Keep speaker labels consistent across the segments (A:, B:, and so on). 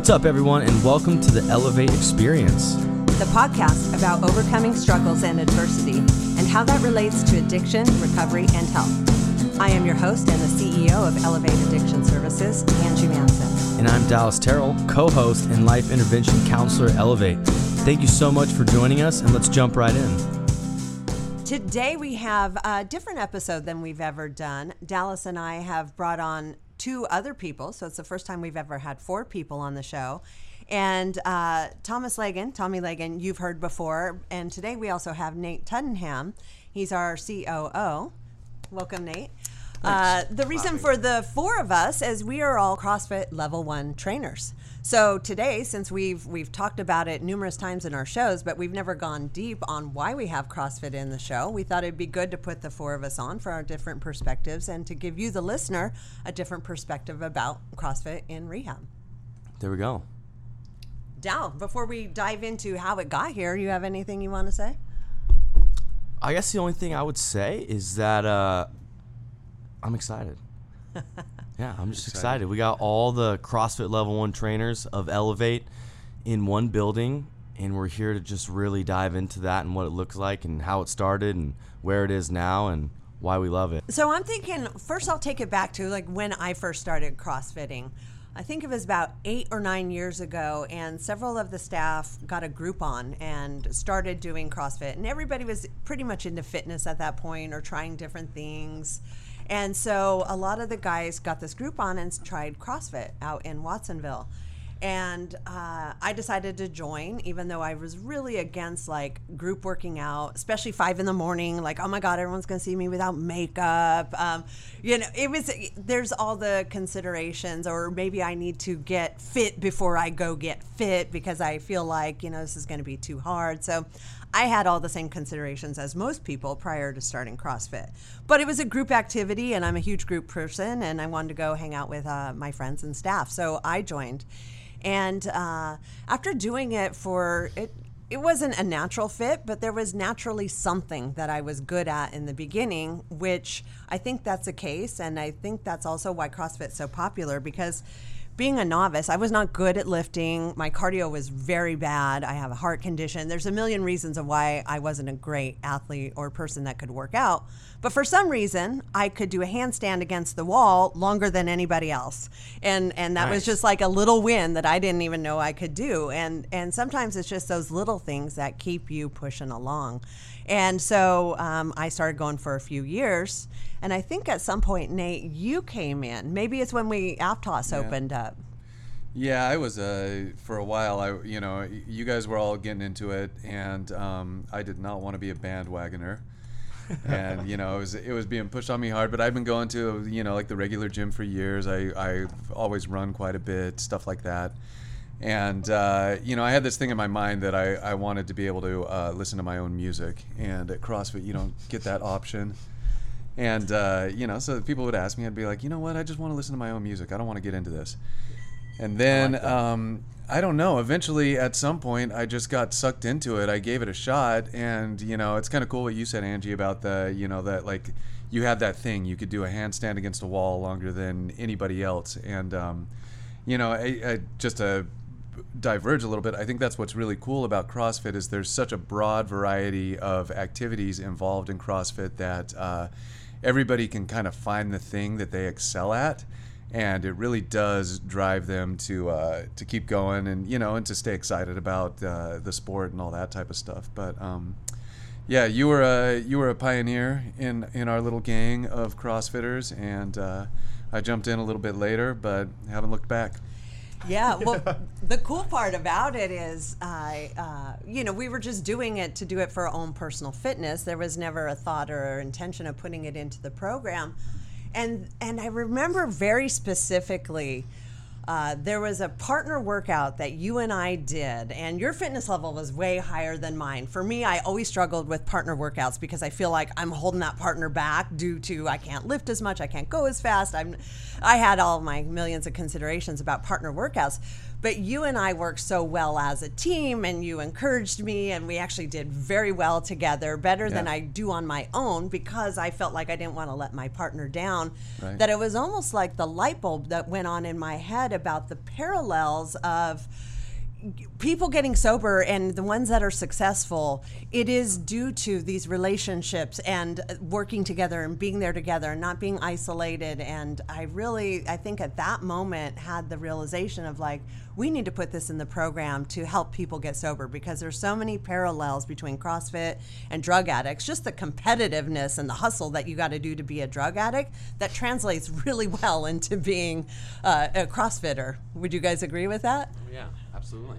A: What's up, everyone, and welcome to the Elevate Experience.
B: the podcast about overcoming struggles and adversity and how that relates to addiction, recovery, and health. I am your host and the CEO of Elevate Addiction Services, Angie Manson.
A: And I'm Dallas Terrell, co host and life intervention counselor at Elevate. Thank you so much for joining us, and let's jump right in.
B: Today we have a different episode than we've ever done. Dallas and I have brought on two other people, so it's the first time we've ever had four people on the show. And uh, Thomas Lagan, Tommy Lagan, you've heard before. And today we also have Nate Tuddenham. He's our COO. Welcome, Nate. Uh, the reason for the four of us is we are all CrossFit level one trainers. So today, since we've we've talked about it numerous times in our shows, but we've never gone deep on why we have CrossFit in the show, we thought it'd be good to put the four of us on for our different perspectives and to give you, the listener, a different perspective about CrossFit in rehab.
A: There we go.
B: Dal, before we dive into how it got here, you have anything you want to say?
A: I guess the only thing I would say is that uh, I'm excited. yeah, I'm just excited. We got all the CrossFit Level 1 trainers of Elevate in one building, and we're here to just really dive into that and what it looks like and how it started and where it is now and why we love it.
B: So I'm thinking first I'll take it back to like when I first started CrossFitting. I think it was about eight or nine years ago, and several of the staff got a Groupon and started doing CrossFit. And everybody was pretty much into fitness at that point or trying different things. And so a lot of the guys got this Groupon and tried CrossFit out in Watsonville. And uh, I decided to join, even though I was really against like group working out, especially five in the morning. Like, oh my God, everyone's gonna see me without makeup. Um, you know, it was there's all the considerations, or maybe I need to get fit before I go get fit because I feel like you know this is gonna be too hard. So I had all the same considerations as most people prior to starting CrossFit. But it was a group activity, and I'm a huge group person, and I wanted to go hang out with uh, my friends and staff. So I joined. And uh, after doing it for it, it wasn't a natural fit, but there was naturally something that I was good at in the beginning, which I think that's a case. And I think that's also why CrossFit's so popular because being a novice, I was not good at lifting. My cardio was very bad. I have a heart condition. There's a million reasons of why I wasn't a great athlete or person that could work out. But for some reason, I could do a handstand against the wall longer than anybody else. And and that was just like a little win that I didn't even know I could do. And and sometimes it's just those little things that keep you pushing along. And so um, I started going for a few years. And I think at some point, Nate, you came in. Maybe it's when we Aptos opened up.
C: Yeah, I was uh, for a while. I you know you guys were all getting into it, and um, I did not want to be a bandwagoner. and you know it was it was being pushed on me hard, but I've been going to you know like the regular gym for years. I I've always run quite a bit, stuff like that. And uh, you know I had this thing in my mind that I, I wanted to be able to uh, listen to my own music, and at CrossFit you don't get that option. And uh, you know, so people would ask me, I'd be like, you know what? I just want to listen to my own music. I don't want to get into this. And then um, I don't know. Eventually, at some point, I just got sucked into it. I gave it a shot, and you know, it's kind of cool what you said, Angie, about the you know that like you had that thing. You could do a handstand against a wall longer than anybody else, and um, you know, I, I, just to diverge a little bit, I think that's what's really cool about CrossFit is there's such a broad variety of activities involved in CrossFit that uh, everybody can kind of find the thing that they excel at, and it really does drive them to uh, to keep going and you know and to stay excited about uh, the sport and all that type of stuff. But um, yeah, you were a you were a pioneer in in our little gang of CrossFitters, and uh, I jumped in a little bit later, but haven't looked back.
B: Yeah, well, the cool part about it is, I, uh, you know, we were just doing it to do it for our own personal fitness. There was never a thought or intention of putting it into the program, and and I remember very specifically. Uh, there was a partner workout that you and I did, and your fitness level was way higher than mine. For me, I always struggled with partner workouts because I feel like I'm holding that partner back due to I can't lift as much, I can't go as fast. I'm, I had all my millions of considerations about partner workouts. But you and I worked so well as a team, and you encouraged me, and we actually did very well together, better than I do on my own because I felt like I didn't want to let my partner down.
C: Right.
B: That it was almost like the light bulb that went on in my head about the parallels of people getting sober and the ones that are successful it is due to these relationships and working together and being there together and not being isolated. And i really i think at that moment had the realization of like we need to put this in the program to help people get sober because there's so many parallels between crossfit and drug addicts. Just the competitiveness and the hustle that you got to do to be a drug addict that translates really well into being uh, a crossfitter. Would you guys agree with that?
D: Yeah, absolutely.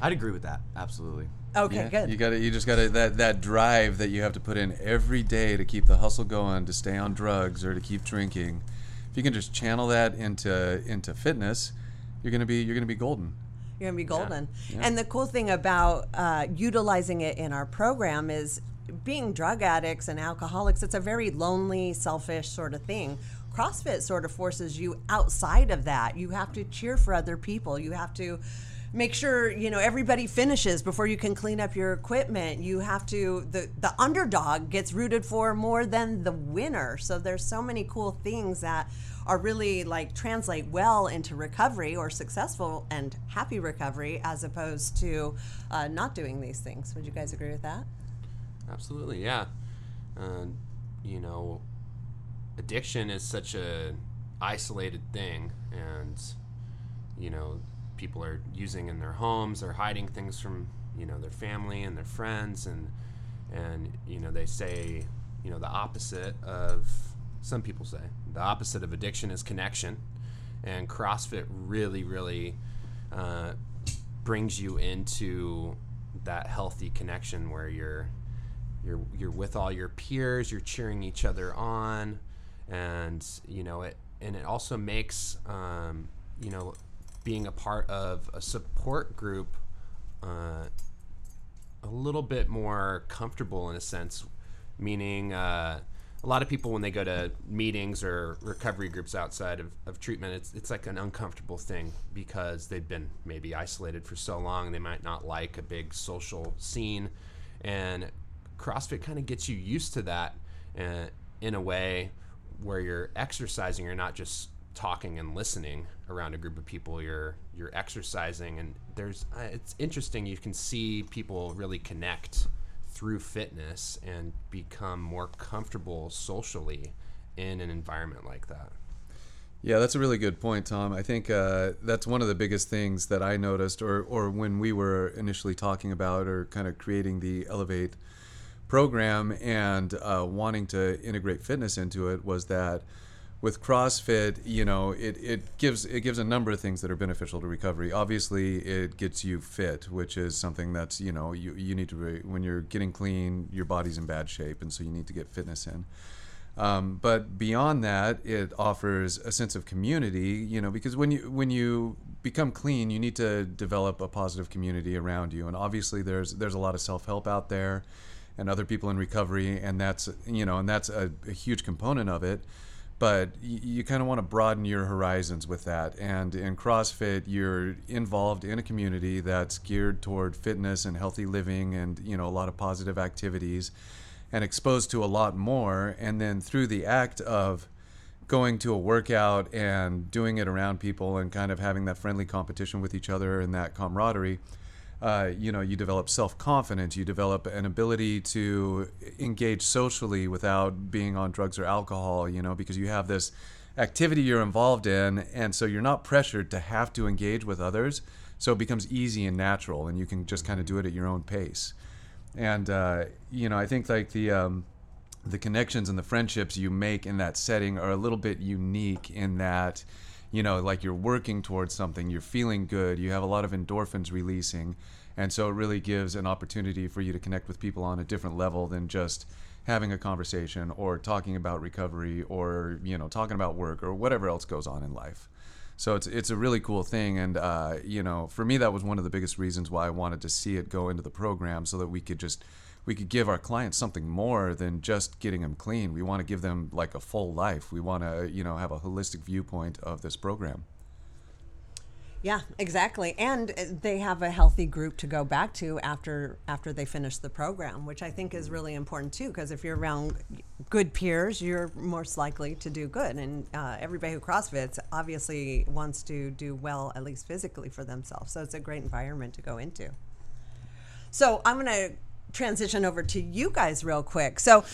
A: I'd agree with that. Absolutely.
B: Okay,
C: Yeah,
B: good.
C: You got to You just got to that that drive that you have to put in every day to keep the hustle going, to stay on drugs or to keep drinking. If you can just channel that into into fitness, you're gonna be you're gonna be golden.
B: You're gonna be golden.
C: Yeah.
B: And the cool thing about uh, utilizing it in our program is being drug addicts and alcoholics. It's a very lonely, selfish sort of thing. CrossFit sort of forces you outside of that. You have to cheer for other people. You have to make sure you know everybody finishes before you can clean up your equipment. You have to the the underdog gets rooted for more than the winner. So there's so many cool things that are really like translate well into recovery or successful and happy recovery as opposed to uh, not doing these things. Would you guys agree with that?
D: Absolutely, yeah. Uh, you know, addiction is such a isolated thing, and you know, people are using in their homes, they're hiding things from you know their family and their friends, and and you know they say you know the opposite of some people say the opposite of addiction is connection, and CrossFit really, really uh, brings you into that healthy connection where you're you're you're with all your peers, you're cheering each other on, and you know it. And it also makes um, you know being a part of a support group uh, a little bit more comfortable in a sense. Meaning, uh, a lot of people when they go to meetings or recovery groups outside of, of treatment, it's it's like an uncomfortable thing because they've been maybe isolated for so long. They might not like a big social scene, and CrossFit kind of gets you used to that uh, in a way where you're exercising. You're not just talking and listening around a group of people. You're you're exercising, and there's uh, it's interesting. You can see people really connect through fitness and become more comfortable socially in an environment like that.
C: Yeah, that's a really good point, Tom. I think uh, that's one of the biggest things that I noticed, or or when we were initially talking about or kind of creating the Elevate program and uh, wanting to integrate fitness into it, was that with CrossFit, you know, it, it gives it gives a number of things that are beneficial to recovery. Obviously, it gets you fit, which is something that's you know you you need to re- when you're getting clean, your body's in bad shape, and so you need to get fitness in. Um, but beyond that, it offers a sense of community. You know, because when you when you become clean, you need to develop a positive community around you. And obviously, there's there's a lot of self help out there, and other people in recovery, and that's you know, and that's a, a huge component of it. But you, you kind of want to broaden your horizons with that. And in CrossFit, you're involved in a community that's geared toward fitness and healthy living, and you know, a lot of positive activities and exposed to a lot more. And then through the act of going to a workout and doing it around people and kind of having that friendly competition with each other and that camaraderie, uh, you know, you develop self confidence, you develop an ability to engage socially without being on drugs or alcohol, you know, because you have this activity you're involved in. And so you're not pressured to have to engage with others. So it becomes easy and natural, and you can just kind of do it at your own pace and uh, you know i think like the um, the connections and the friendships you make in that setting are a little bit unique in that you know like you're working towards something you're feeling good you have a lot of endorphins releasing and so it really gives an opportunity for you to connect with people on a different level than just having a conversation or talking about recovery or you know talking about work or whatever else goes on in life. So it's it's a really cool thing, and uh, you know, for me, that was one of the biggest reasons why I wanted to see it go into the program, so that we could just we could give our clients something more than just getting them clean. We want to give them like a full life. We want to you know have a holistic viewpoint of this program.
B: Yeah, exactly. And uh, they have a healthy group to go back to after after they finish the program, which I think is really important too. Because if you're around good peers, you're most likely to do good. And uh, everybody who CrossFits obviously wants to do well, at least physically, for themselves. So it's a great environment to go into. So I'm going to transition over to you guys real quick. So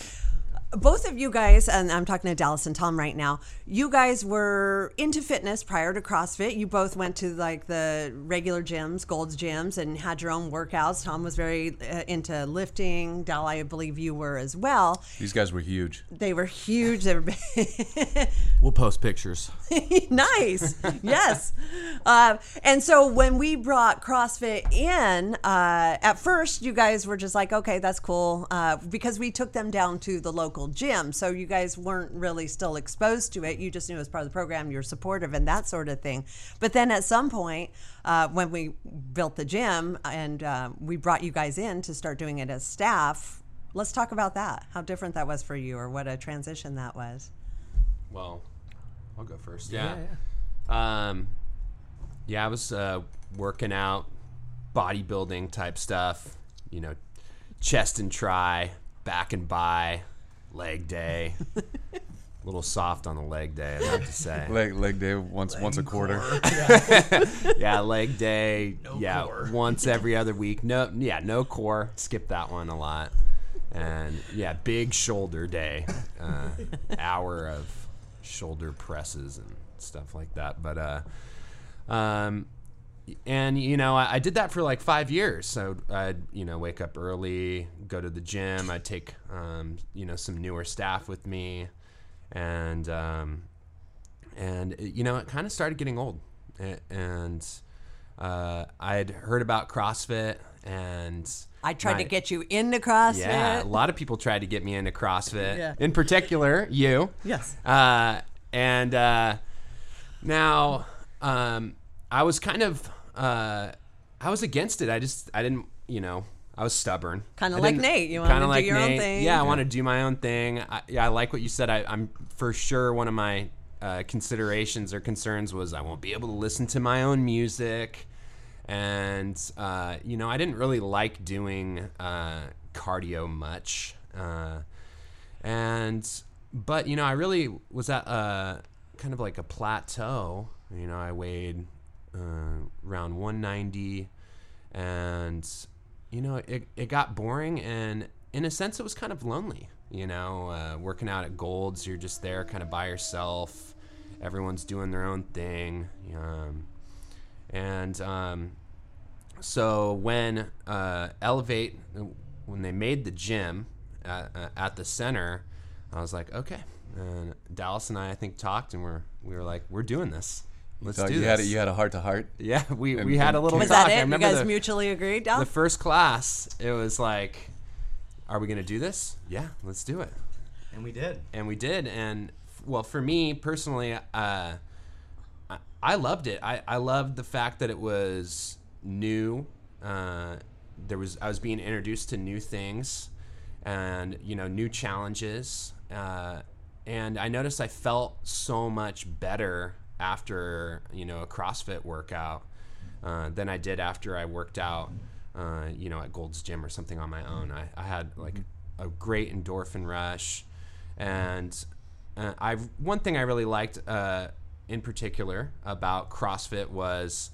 B: both of you guys, and I'm talking to Dallas and Tom right now, you guys were into fitness prior to CrossFit. You both went to like the regular gyms, Gold's gyms, and had your own workouts. Tom was very uh, into lifting. Dal, I believe you were as well.
C: These guys were huge.
B: They were huge. They were
A: We'll post pictures.
B: nice. yes. Uh, and so when we brought CrossFit in, uh, at first you guys were just like, okay, that's cool, uh, because we took them down to the local gym. So you guys weren't really still exposed to it. You just knew it was part of the program. You're supportive and that sort of thing. But then at some point, uh, when we built the gym and uh, we brought you guys in to start doing it as staff, let's talk about that. How different that was for you, or what a transition that was.
D: Well, I'll go first. Yeah. Um, yeah, I was uh, working out, bodybuilding type stuff. You know, chest and try, back and by, leg day. A little soft on the leg day, I have to say.
C: Leg leg day once once a quarter.
D: yeah, leg day.
A: No
D: yeah,
A: core.
D: once every other week. No, yeah, no core. Skip that one a lot. And yeah, big shoulder day. Uh, hour of shoulder presses and stuff like that. But uh, um, and you know, I, I did that for like five years. So I'd you know wake up early, go to the gym. I'd take um, you know some newer staff with me, and um, and you know it kind of started getting old, and uh, I'd heard about CrossFit and.
B: I tried to get you into CrossFit.
D: yeah, a lot of people tried to get me into CrossFit.
B: Yeah.
D: In particular, you.
B: Yes.
D: Uh, and uh, now um, I was kind of uh, I was against it. I just I didn't you know I was stubborn.
B: Kinda like Nate. You
D: kinda
B: to do your own thing.
D: Yeah, I want to do my own thing. I, yeah, I like what you said. I, I'm for sure one of my uh, considerations or concerns was I won't be able to listen to my own music and uh, you know I didn't really like doing uh, cardio much, uh, and but you know I really was at a kind of like a plateau. You know I weighed uh, around 190, and you know it it got boring, and in a sense it was kind of lonely. You know, uh, working out at Gold's, you're just there kind of by yourself. Everyone's doing their own thing. Um, and um, so when uh, Elevate, when they made the gym at, at the center, I was like, okay. And Dallas and I, I think, talked, and we're we were like, we're doing this. Let's
C: So
D: do
C: you
D: this.
C: had a, you had a heart to heart.
D: yeah, we, we had a
C: and
D: little
B: Was
D: talk.
B: that
D: I
B: it? You guys
D: the,
B: mutually agreed? Dal?
D: the first class. It was like, are we gonna do this? Yeah, let's do it
A: And we did.
D: and we did and f- well for me personally uh, I, I loved it I, I loved the fact that it was new uh, there was I was being introduced to new things and you know new challenges uh, and I noticed I felt so much better after you know a CrossFit workout uh, than I did after I worked out uh, you know at Gold's Gym or something on my own I, I had like a great endorphin rush and uh, I one thing I really liked uh, in particular about CrossFit was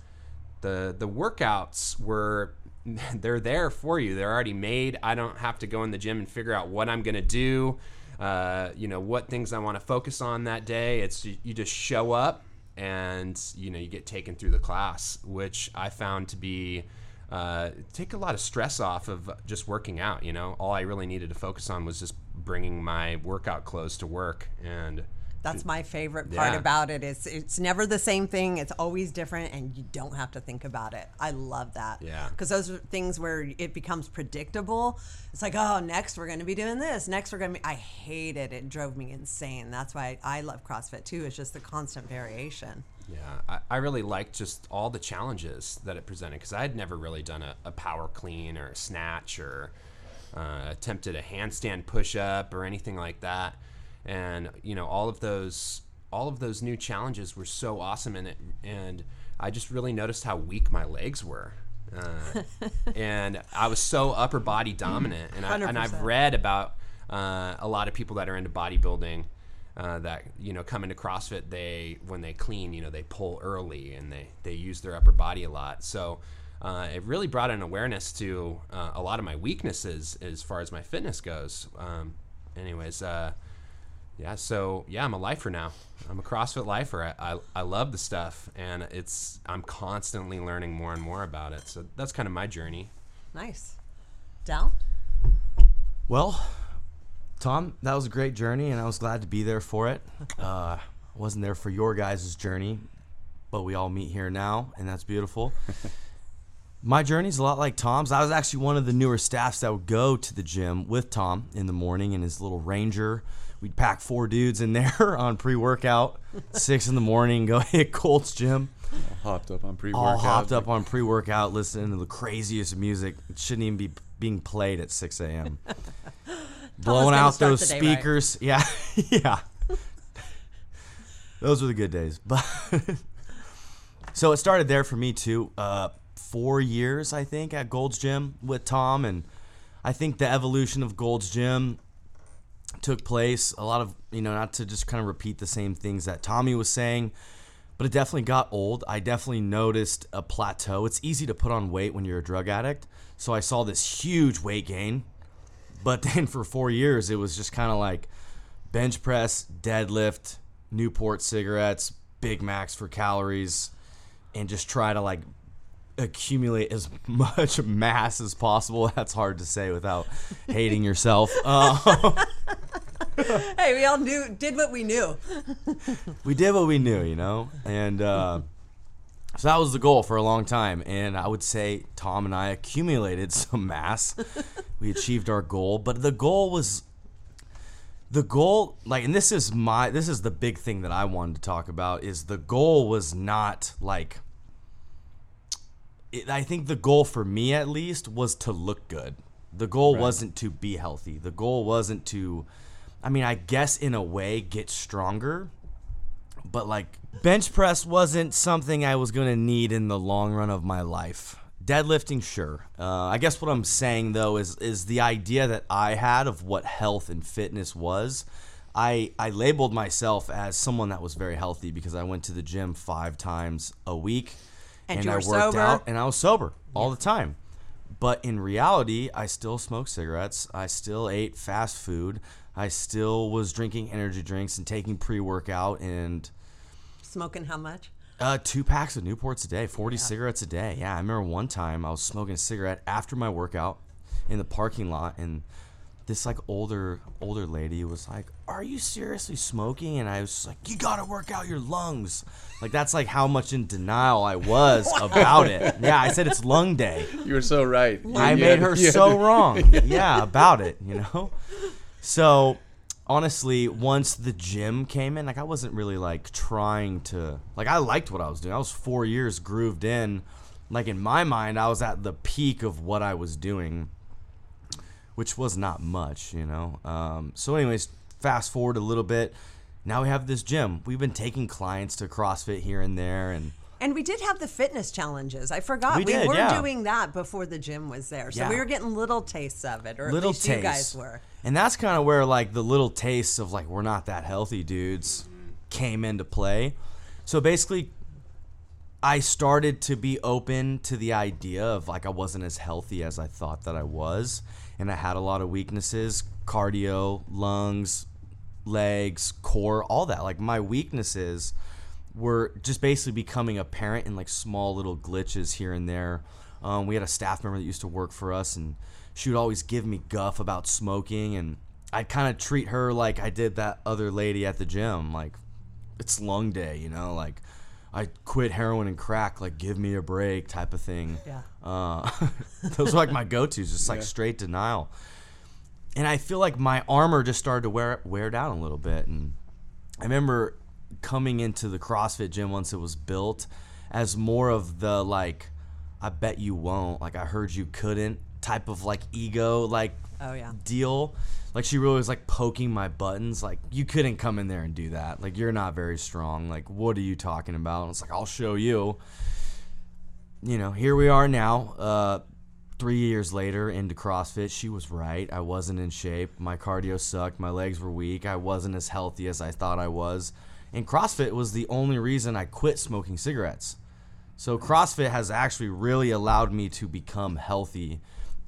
D: the the workouts were they're there for you. They're already made. I don't have to go in the gym and figure out what I'm gonna do. Uh, you know what things I want to focus on that day. It's you, you just show up and you know you get taken through the class, which I found to be uh, take a lot of stress off of just working out. You know, all I really needed to focus on was just bringing my workout clothes to work, and
B: That's my favorite part
D: Yeah.
B: about it. It's it's never the same thing. It's always different, and you don't have to think about it. I love that.
D: Yeah.
B: Because those are things where it becomes predictable. It's like, oh, next we're going to be doing this. Next we're going to be. I hate it. It drove me insane. That's why I love CrossFit too. It's just the constant variation.
D: Yeah, I, I really liked just all the challenges that it presented because I had never really done a, a power clean or a snatch or uh, attempted a handstand push up or anything like that. And you know, all of those all of those new challenges were so awesome in it. And I just really noticed how weak my legs were. Uh, and I was so upper body dominant, and I and I've read about uh, a lot of people that are into bodybuilding uh, that you know come into CrossFit. They when they clean, you know, they pull early and they they use their upper body a lot. So uh, it really brought an awareness to uh, a lot of my weaknesses as far as my fitness goes. Um, anyways, uh, yeah, so yeah, I'm a lifer now. I'm a CrossFit lifer. I, I, I love the stuff, and it's I'm constantly learning more and more about it. So that's kind of my journey.
B: Nice. Dal?
A: Well, Tom, that was a great journey, and I was glad to be there for it. Uh, I wasn't there for your guys' journey, but we all meet here now, and that's beautiful. My journey's a lot like Tom's. I was actually one of the newer staffs that would go to the gym with Tom in the morning in his little Ranger. We'd pack four dudes in there on pre-workout, six in the morning, go hit Gold's gym
C: Hopped up on pre-workout.
A: all hopped up on pre-workout, listening to the craziest music. It shouldn't even be being played at 6 a.m. Blowing out those
B: the day right.
A: speakers. Yeah, yeah. Those were the good days. But so it started there for me too. Uh, four years, I think, at Gold's Gym with Tom, and I think the evolution of Gold's Gym took place. A lot of you know, not to just kind of repeat the same things that Tommy was saying, but it definitely got old. I definitely noticed a plateau. It's easy to put on weight when you're a drug addict, so I saw this huge weight gain. But then for four years, it was just kind of like bench press, deadlift, Newport cigarettes, Big Macs for calories, and just try to like accumulate as much mass as possible. That's hard to say without hating yourself. Um,
B: Hey, we all knew, did what we knew.
A: we did what we knew, you know, and uh, so that was the goal for a long time. And I would say Tom and I accumulated some mass. we achieved our goal, but the goal was the goal. Like, and this is my this is the big thing that I wanted to talk about is the goal was not like. It, I think the goal for me, at least, was to look good. The goal wasn't to be healthy. The goal wasn't to, I mean, I guess in a way, get stronger but like bench press wasn't something I was gonna need in the long run of my life. Deadlifting, sure. Uh, I guess what I'm saying though is is the idea that I had of what health and fitness was. I I labeled myself as someone that was very healthy because I went to the gym five times a week,
B: And you
A: I worked
B: sober.
A: out and I was sober all the time. But in reality, I still smoked cigarettes. I still ate fast food. I still was drinking energy drinks and taking pre workout and
B: Smoking how much?
A: uh, two packs of Newports a day, 40 cigarettes a day. Yeah, I remember one time I was smoking a cigarette after my workout in the parking lot, and this like older older lady was like, "Are you seriously smoking?" And I was just like, "You gotta work out your lungs." Like that's like how much in denial I was about it. Yeah, I said it's lung day.
C: You were so right.
A: I
C: You
A: made
C: had-
A: her
C: you had
A: so wrong. Yeah, about it, you know? So, honestly, once the gym came in, like I wasn't really like trying to like I liked what I was doing. I was 4 years grooved in. Like in my mind, I was at the peak of what I was doing, which was not much, you know. Um, so anyways, fast forward a little bit. Now we have this gym. We've been taking clients to CrossFit here and there and
B: And we did have the fitness challenges. I forgot.
A: We
B: We,
A: did,
B: were
A: yeah.
B: doing that before the gym was there. So
A: Yeah.
B: we were getting little tastes of it, or
A: little
B: at least
A: tastes.
B: you guys were.
A: And that's kind of where like the little tastes of like we're not that healthy dudes came into play. So basically I started to be open to the idea of like I wasn't as healthy as I thought that I was and I had a lot of weaknesses, cardio, lungs, legs, core, all that. Like my weaknesses were just basically becoming apparent in like small little glitches here and there. Um, we had a staff member that used to work for us, and she would always give me guff about smoking, and I'd kind of treat her like I did that other lady at the gym, like it's lung day, you know, like I quit heroin and crack, like give me a break type of thing.
B: Yeah.
A: Uh, those were like my go-tos, just like
C: Yeah.
A: straight denial. And I feel like my armor just started to wear wear down a little bit, and I remember coming into the CrossFit gym once it was built as more of the like, I bet you won't, like I heard you couldn't type of like ego like
B: Oh, yeah.
A: deal. like she really was like poking my buttons. Like you couldn't come in there and do that. Like you're not very strong. Like what are you talking about? And it's like I'll show you. You know, here we are now. Uh, three years later into CrossFit, she was right. I wasn't in shape. My cardio sucked. My legs were weak. I wasn't as healthy as I thought I was. And CrossFit was the only reason I quit smoking cigarettes. So CrossFit has actually really allowed me to become healthy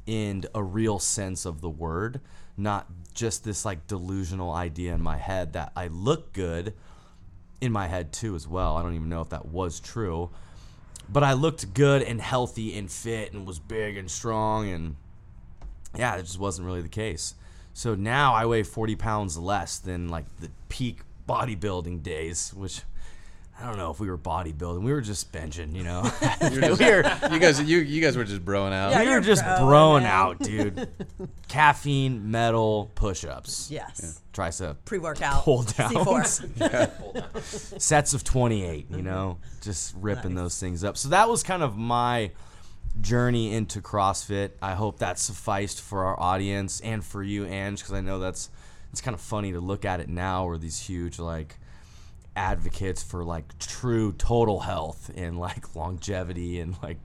A: in a real sense of the word, not just this like delusional idea in my head that I look good in my head too as well. I don't even know if that was true. But I looked good and healthy and fit and was big and strong and yeah, it just wasn't really the case. So now I weigh 40 pounds less than like the peak bodybuilding days, which I don't know if we were bodybuilding. We were just benching, you know.
C: You're just-
A: we were,
C: you guys, you you guys were just broing out.
B: Yeah,
A: we were
B: you're
A: just
B: broing
A: broing
B: out.
A: out, dude. Caffeine, metal, push-ups,
B: Yes.
A: tricep
B: Pre-workout.
A: pull downs,
B: C4.
A: sets of 28. You know, mm-hmm. just ripping those things up. So that was kind of my journey into CrossFit. I hope that sufficed for our audience and for you, Ange, because I know that's it's kind of funny to look at it now, where these huge like advocates for like true total health and like longevity and like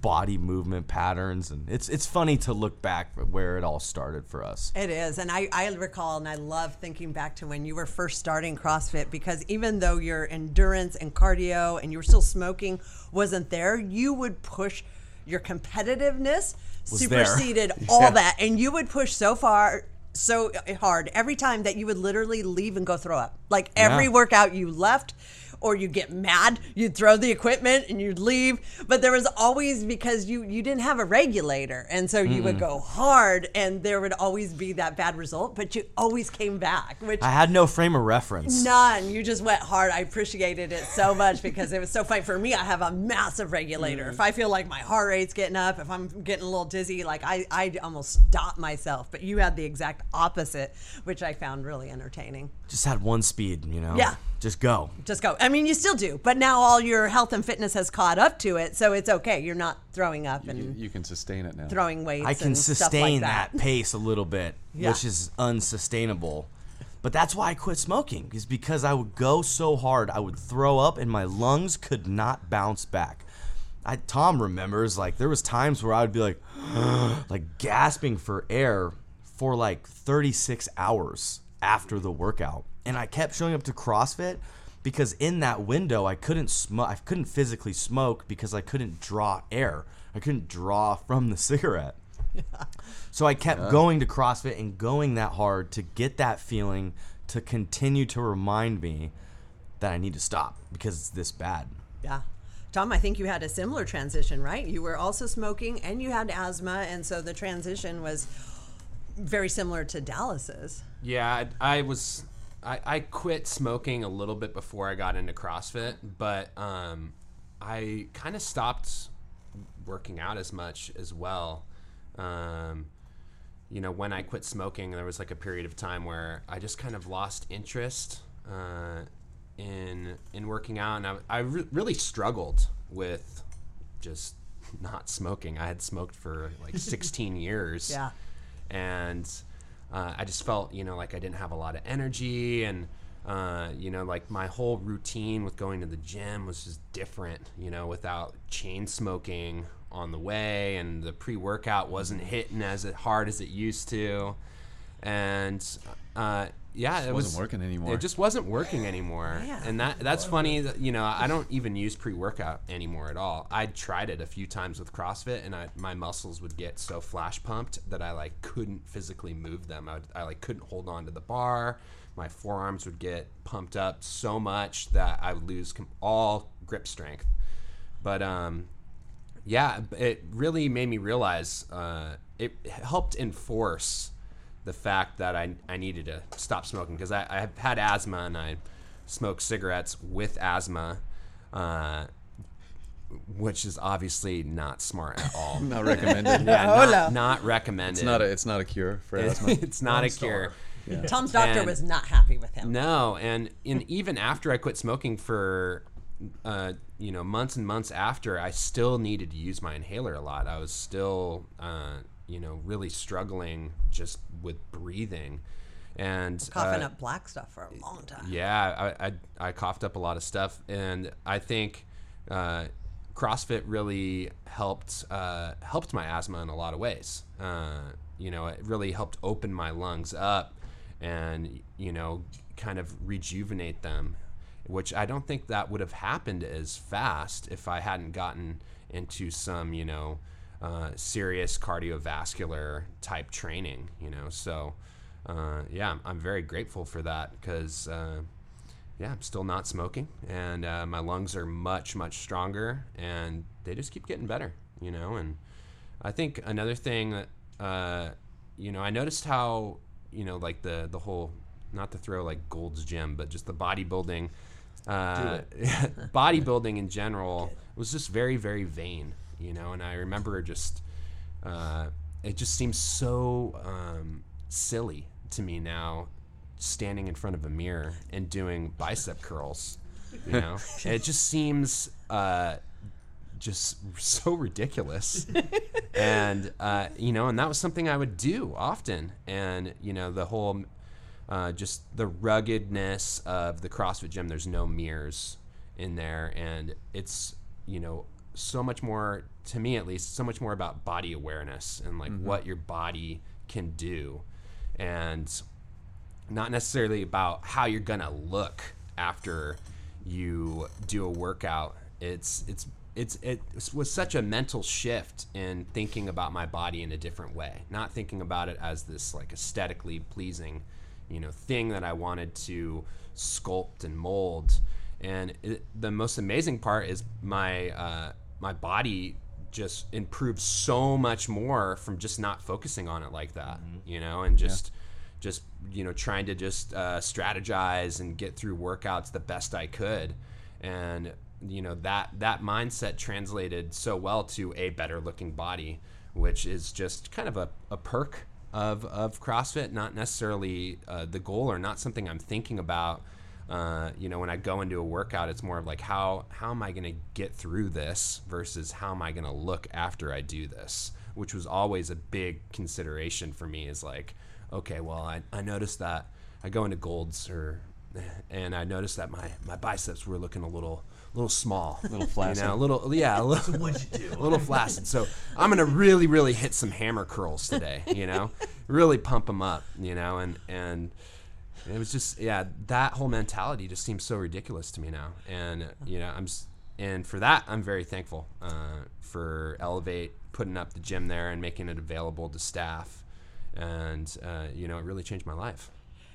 A: body movement patterns and it's it's funny to look back where it all started for us.
B: It is. And I, I recall and I love thinking back to when you were first starting CrossFit because even though your endurance and cardio and you were still smoking wasn't there, you would push your competitiveness superseded all that. And you would push so far, so uh, hard every time that you would literally leave and go throw up. Like every
A: Yeah.
B: workout you left. Or you get mad, you'd throw the equipment and you'd leave. But there was always because you you didn't have a regulator, and so you would go hard, and there would always be that bad result. But you always came back, which
A: I had no frame of reference.
B: none. You just went hard. I appreciated it so much because it was so fun for me. I have a massive regulator. If mm. I feel like my heart rate's getting up, if I'm getting a little dizzy, like I I almost stop myself. But you had the exact opposite, which I found really entertaining.
A: Just had one speed, you know.
B: Yeah.
A: Just go.
B: Just go. I mean, you still do, but now all your health and fitness has caught up to it, so it's okay. You're not throwing up
C: You,
B: and
C: you can sustain it now.
B: throwing weights.
A: I can
B: and stuff
A: sustain
B: like that.
A: that pace a little bit,
B: Yeah.
A: which is unsustainable. But that's why I quit smoking, is because I would go so hard, I would throw up, and my lungs could not bounce back. I, Tom remembers, like there was times where I would be like, like gasping for air for like 36 hours after the workout, and I kept showing up to CrossFit because in that window I couldn't smoke. I couldn't physically smoke because I couldn't draw air. I couldn't draw from the cigarette. So I kept going to CrossFit and going that hard to get that feeling to continue to remind me that I need to stop because it's this bad.
B: Yeah. Tom, I think you had a similar transition, right? You were also smoking and you had asthma, and so the transition was very similar to Dallas's.
D: Yeah, I, I was. I, I quit smoking a little bit before I got into CrossFit, but um, I kind of stopped working out as much as well. Um, you know, when I quit smoking, there was like a period of time where I just kind of lost interest uh, in in working out, and I, I re- really struggled with just not smoking. I had smoked for like 16 years
B: Yeah.
D: and uh, I just felt you know like I didn't have a lot of energy and uh, you know like my whole routine with going to the gym was just different you know without chain smoking on the way and the pre-workout wasn't hitting as hard as it used to. And uh, yeah it
C: wasn't
D: was
C: working anymore.
D: it just wasn't working anymore.
B: Man.
D: and that that's funny that, you know i don't even use pre-workout anymore at all. I tried it a few times with crossfit and I, my muscles would get so flash pumped that i like couldn't physically move them. I, would, I like couldn't hold on to the bar. My forearms would get pumped up so much that i would lose com- all grip strength. But um yeah it really made me realize uh, it helped enforce the fact that I, I needed to stop smoking because I, I have had asthma and I smoke cigarettes with asthma, uh, which is obviously not smart at all.
C: Not recommended.
D: Yeah,
B: Oh,
D: not,
B: no.
D: not recommended.
C: It's not a it's not a cure for asthma.
D: it's not a
A: One
D: cure.
A: star.
B: Tom's doctor
D: And-
B: was not happy with him.
D: No, and in even after I quit smoking for uh, you know months and months after, I still needed to use my inhaler a lot. I was still uh, you know, really struggling just with breathing. And
B: Coughing
D: uh,
B: up black stuff for a long time.
D: yeah, I, I, I coughed up a lot of stuff, and I think uh, CrossFit really helped uh, helped my asthma in a lot of ways. Uh, you know, it really helped open my lungs up, and you know, kind of rejuvenate them, which I don't think that would have happened as fast if I hadn't gotten into some you know uh, serious cardiovascular type training. You know, so uh, yeah, I'm, I'm very grateful for that because uh, yeah, I'm still not smoking, and uh, my lungs are much much stronger, and they just keep getting better, you know. And I think another thing that uh, you know, I noticed how you know, like the the whole not to throw like Gold's Gym, but just the bodybuilding, uh, bodybuilding in general was just very very vain, you know. And I remember just uh, it just seems so um, silly to me now standing in front of a mirror and doing bicep curls you know? It just seems uh, just so ridiculous. And uh, you know and that was something i would do often. And you know the whole uh, just the ruggedness of the crossfit gym there's no mirrors in there. And it's you know so much more to me at least so much more about body awareness and like what your body can do and not necessarily about how you're gonna look after you do a workout. It's it's it's it was such a mental shift in thinking about my body in a different way, not thinking about it as this like aesthetically pleasing, you know, thing that I wanted to sculpt and mold. And it, the most amazing part is my uh, my body just improved so much more from just not focusing on it like that, you know, and just just you know trying to just uh, strategize and get through workouts the best I could, and you know that that mindset translated so well to a better looking body, which is just kind of a, a perk of of CrossFit, not necessarily uh, the goal or not something I'm thinking about. Uh, you know, when I go into a workout, it's more of like how how am I going to get through this versus how am I going to look after I do this, which was always a big consideration for me. Is like, okay, well, I, I noticed that I go into Gold's or and I noticed that my, my biceps were looking a little little small, a
C: little flaccid.
D: you know, a little yeah, a little what'd you do? A little flaccid. So I'm gonna really really hit some hammer curls today, you know, really pump them up, you know, and and it was just yeah, that whole mentality just seems so ridiculous to me now, and you know I'm and for that I'm very thankful uh, for Elevate putting up the gym there and making it available to staff, and uh, you know it really changed my life.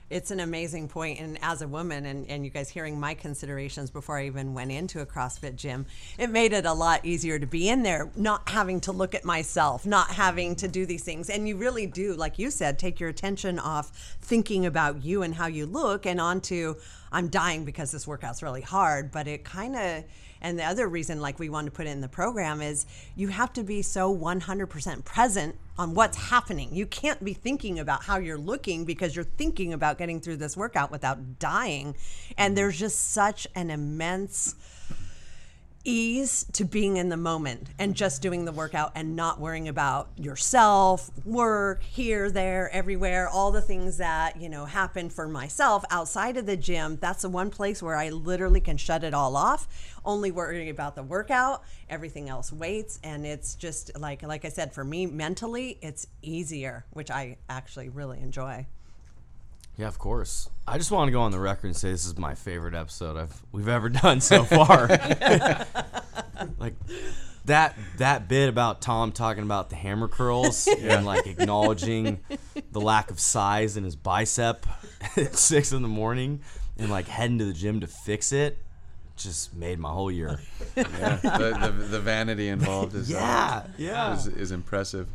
B: It's an amazing point, and as a woman, and, and you guys hearing my considerations before I even went into a CrossFit gym, it made it a lot easier to be in there, not having to look at myself, not having to do these things. And you really do, like you said, take your attention off thinking about you and how you look and onto, I'm dying because this workout's really hard. But it kind of, and the other reason, like we want to put it in the program, is you have to be so 100% present on what's happening. You can't be thinking about how you're looking because you're thinking about getting through this workout without dying. And mm-hmm. there's just such an immense ease to being in the moment and just doing the workout and not worrying about yourself, work, here, there, everywhere, all the things that, you know, happen for myself outside of the gym. That's the one place where I literally can shut it all off, only worrying about the workout, everything else waits and it's just like like I said for me mentally it's easier, which I actually really enjoy.
A: Yeah, of course. I just want to go on the record and say this is my favorite episode I've we've ever done so far. like that that bit about Tom talking about the hammer curls and like acknowledging the lack of size in his bicep at six in the morning and like heading to the gym to fix it just made my whole year.
C: Yeah, the, the, the vanity involved is uh,
A: Yeah, yeah.
C: is, is impressive.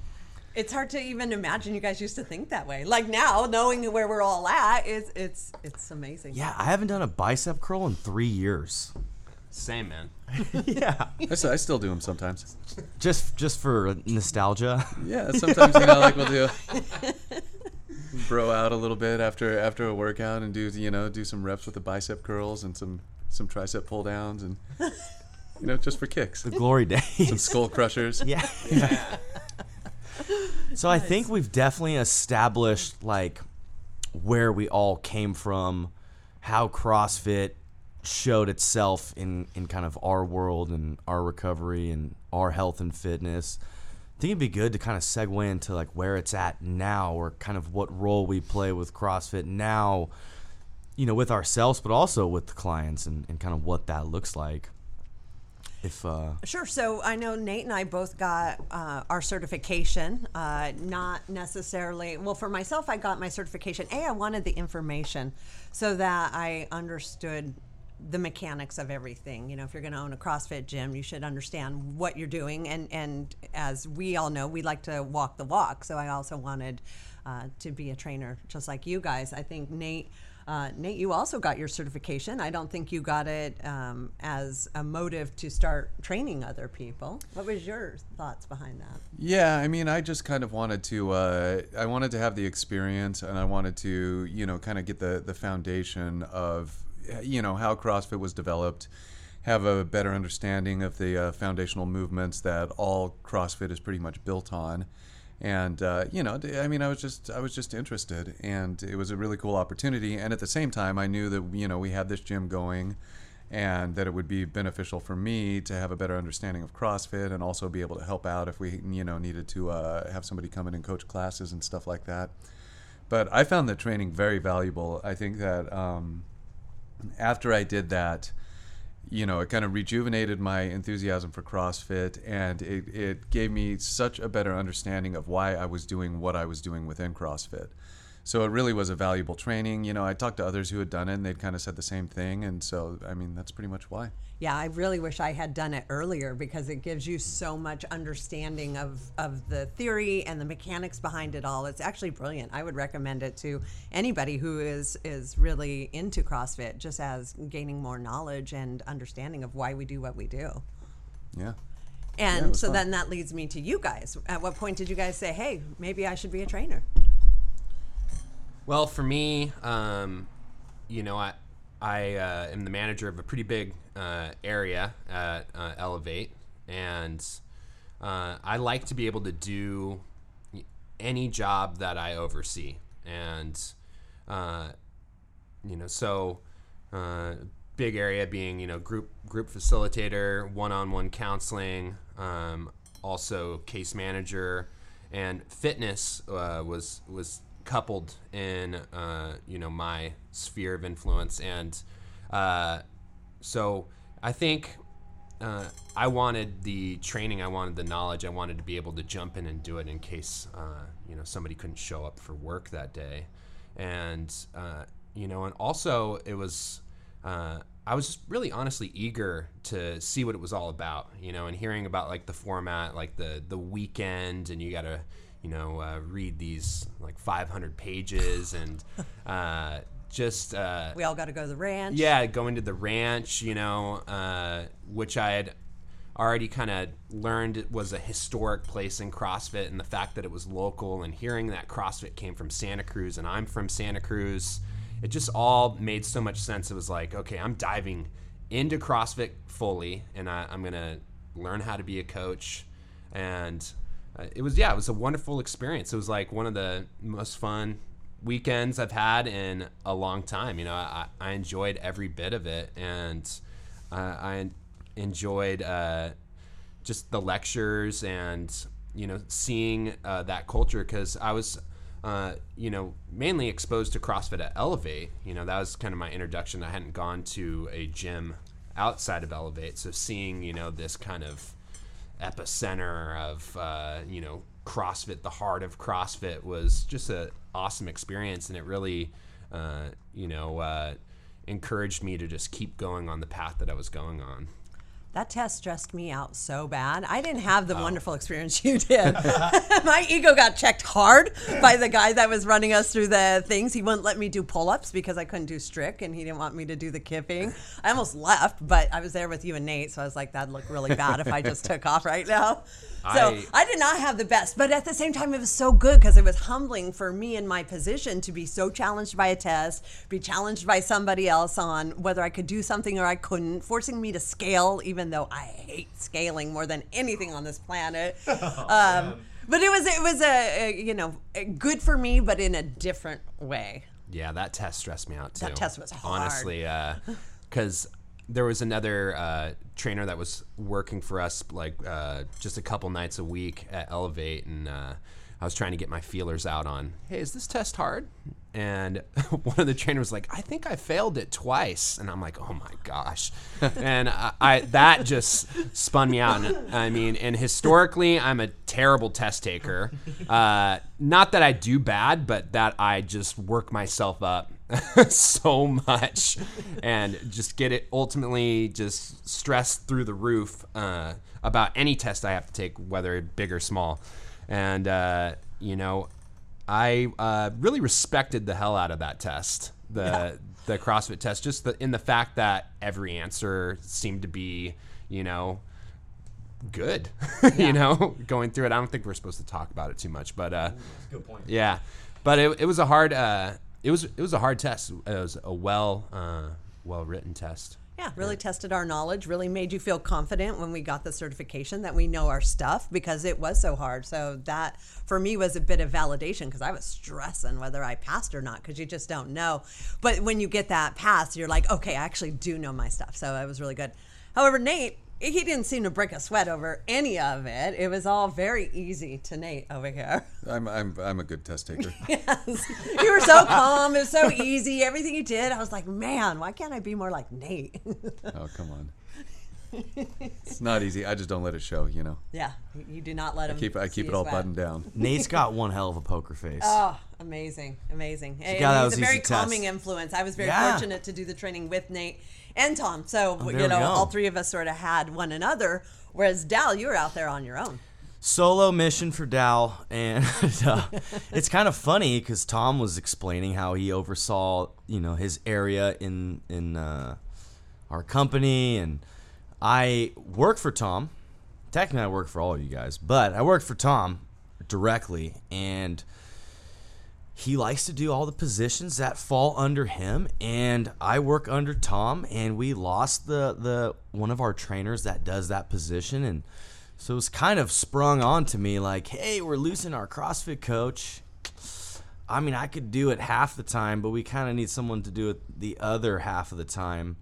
B: It's hard to even imagine you guys used to think that way. Like now, knowing where we're all at, it's it's it's amazing.
A: Yeah, I haven't done a bicep curl in three years.
D: Same man.
A: Yeah,
C: I still do them sometimes.
A: just just for nostalgia.
C: Yeah, sometimes you know, like we'll do bro out a little bit after after a workout and do you know do some reps with the bicep curls and some some tricep pull downs and you know just for kicks.
A: The glory days.
C: Some skull crushers.
A: Yeah. So I think we've definitely established like where we all came from, how CrossFit showed itself in in kind of our world and our recovery and our health and fitness. I think it'd be good to kind of segue into like where it's at now or kind of what role we play with CrossFit now, you know, with ourselves but also with the clients and, and kind of what that looks like. If uh
B: Sure. So I know Nate and I both got uh, our certification. Uh, not necessarily. Well, for myself, I got my certification. A, I wanted the information so that I understood the mechanics of everything. You know, if you're going to own a CrossFit gym, you should understand what you're doing. And and as we all know, we like to walk the walk. So I also wanted uh, to be a trainer, just like you guys. I think Nate. Uh, Nate, you also got your certification. I don't think you got it um, as a motive to start training other people. What was your thoughts behind that?
C: Yeah, I mean, I just kind of wanted to. Uh, I wanted to have the experience, and I wanted to, you know, kind of get the the foundation of, you know, how CrossFit was developed, have a better understanding of the uh, foundational movements that all CrossFit is pretty much built on, and uh, you know, I mean, I was just I was just interested, and it was a really cool opportunity. And at the same time, I knew that you know we had this gym going and that it would be beneficial for me to have a better understanding of CrossFit and also be able to help out if we, you know, needed to uh, have somebody come in and coach classes and stuff like that. But I found the training very valuable. I think that um, after I did that, you know, it kind of rejuvenated my enthusiasm for CrossFit and it, it gave me such a better understanding of why I was doing what I was doing within CrossFit. So it really was a valuable training. You know, I talked to others who had done it and they'd kind of said the same thing. And so, I mean, that's pretty much why.
B: Yeah, I really wish I had done it earlier because it gives you so much understanding of, of the theory and the mechanics behind it all. It's actually brilliant. I would recommend it to anybody who is is really into CrossFit, just as gaining more knowledge and understanding of why we do what we do.
C: Yeah.
B: And
C: was
B: so
C: fun.
B: then that leads me to you guys. At what point did you guys say, "Hey, maybe I should be a trainer"?
D: Well, for me, um, you know, I I uh, am the manager of a pretty big uh, area at uh, Elevate, and uh, I like to be able to do any job that I oversee, and uh, you know, so uh, big area being you know group group facilitator, one-on-one counseling, um, also case manager, and fitness was was coupled in uh, you know my sphere of influence, and uh, so I think. Uh, I wanted the training, I wanted the knowledge, I wanted to be able to jump in and do it in case uh, you know somebody couldn't show up for work that day, and uh, you know, and also it was uh, I was just really honestly eager to see what it was all about, you know, and hearing about like the format, like the the weekend, and you got to you know uh, read these like 500 pages and uh, just uh,
B: We all got to go to the ranch.
D: yeah, going to the ranch, you know, uh, which I had already kind of learned it was a historic place in CrossFit, and the fact that it was local, and hearing that CrossFit came from Santa Cruz, and I'm from Santa Cruz, it just all made so much sense. It was like, okay, I'm diving into CrossFit fully, and I, I'm gonna learn how to be a coach, and uh, it was yeah, it was a wonderful experience. It was like one of the most fun weekends I've had in a long time. You know, I, I enjoyed every bit of it, and uh, I enjoyed uh, just the lectures and you know seeing uh, that culture because I was. Uh, you know, mainly exposed to CrossFit at Elevate. You know, that was kind of my introduction. I hadn't gone to a gym outside of Elevate, so seeing you know this kind of epicenter of uh, you know CrossFit, the heart of CrossFit, was just an awesome experience, and it really uh, you know uh, encouraged me to just keep going on the path that I was going on.
B: That test stressed me out so bad. I didn't have
D: Oh.
B: the wonderful experience you did. My ego got checked hard by the guy that was running us through the things. He wouldn't let me do pull ups because I couldn't do strict and he didn't want me to do the kipping. I almost left, but I was there with you and Nate, so I was like, that'd look really bad if I just took off right now. So
D: I-
B: I, did not have the best, but at the same time, it was so good because it was humbling for me in my position to be so challenged by a test, be challenged by somebody else on whether I could do something or I couldn't, forcing me to scale, even though I hate scaling more than anything on this planet. um, But it was it was a, a you know good for me, but in a different way.
D: Yeah, that test stressed me out too.
B: That test was hard.
D: Honestly, because there was another uh, trainer that was working for us like uh, just a couple nights a week at Elevate, and uh, I was trying to get my feelers out on, hey, is this test hard? And one of the trainers was like, I think I failed it twice, and I'm like, oh my gosh, and I, I that just spun me out. And I mean, and historically, I'm a terrible test taker. Uh, not that I do bad, but that I just work myself up so much and just get it ultimately just stressed through the roof uh, about any test I have to take, whether big or small. And, uh, you know, I uh, really respected the hell out of that test, the, the CrossFit test, just the, in the fact that every answer seemed to be, you know, good, you know, going through it. I don't think we're supposed to talk about it too much, but uh,
A: Good point.
D: yeah, but it, it was a hard uh, it was it was a hard test. It was a well uh, well written test.
B: Yeah, really tested our knowledge, really made you feel confident when we got the certification that we know our stuff because it was so hard. So that for me was a bit of validation because I was stressing whether I passed or not because you just don't know. But when you get that pass, you're like, okay, I actually do know my stuff. So it was really good. However, Nate, he didn't seem to break a sweat over any of it. It was all very easy to Nate over here.
C: I'm, I'm, I'm a good test taker.
B: Yes. You were so calm. It was so easy. Everything you did, I was like, man, why can't I be more like Nate?
C: oh, come on. It's not easy. I just don't let it show, you know.
B: yeah, you do not let him.
C: I keep, I keep it all
B: sweat.
C: buttoned down.
A: Nate's got one hell of a poker face.
B: Oh, amazing, amazing. And
A: God, that
B: he's
A: was
B: a very
A: easy test.
B: calming influence. I was very
A: Yeah.
B: fortunate to do the training with Nate and Tom. So,
A: there
B: you know, all three of us sort of had one another. Whereas Dal, you were out there on your own.
A: solo mission for Dal, and uh, it's kind of funny because Tom was explaining how he oversaw, you know, his area in in uh, our company, and I work for Tom. Technically, I work for all of you guys, but I work for Tom directly, and he likes to do all the positions that fall under him and I work under Tom and we lost the the one of our trainers that does that position and so it was kind of sprung on to me like hey we're losing our CrossFit coach. I mean I could do it half the time but we kind of need someone to do it the other half of the time.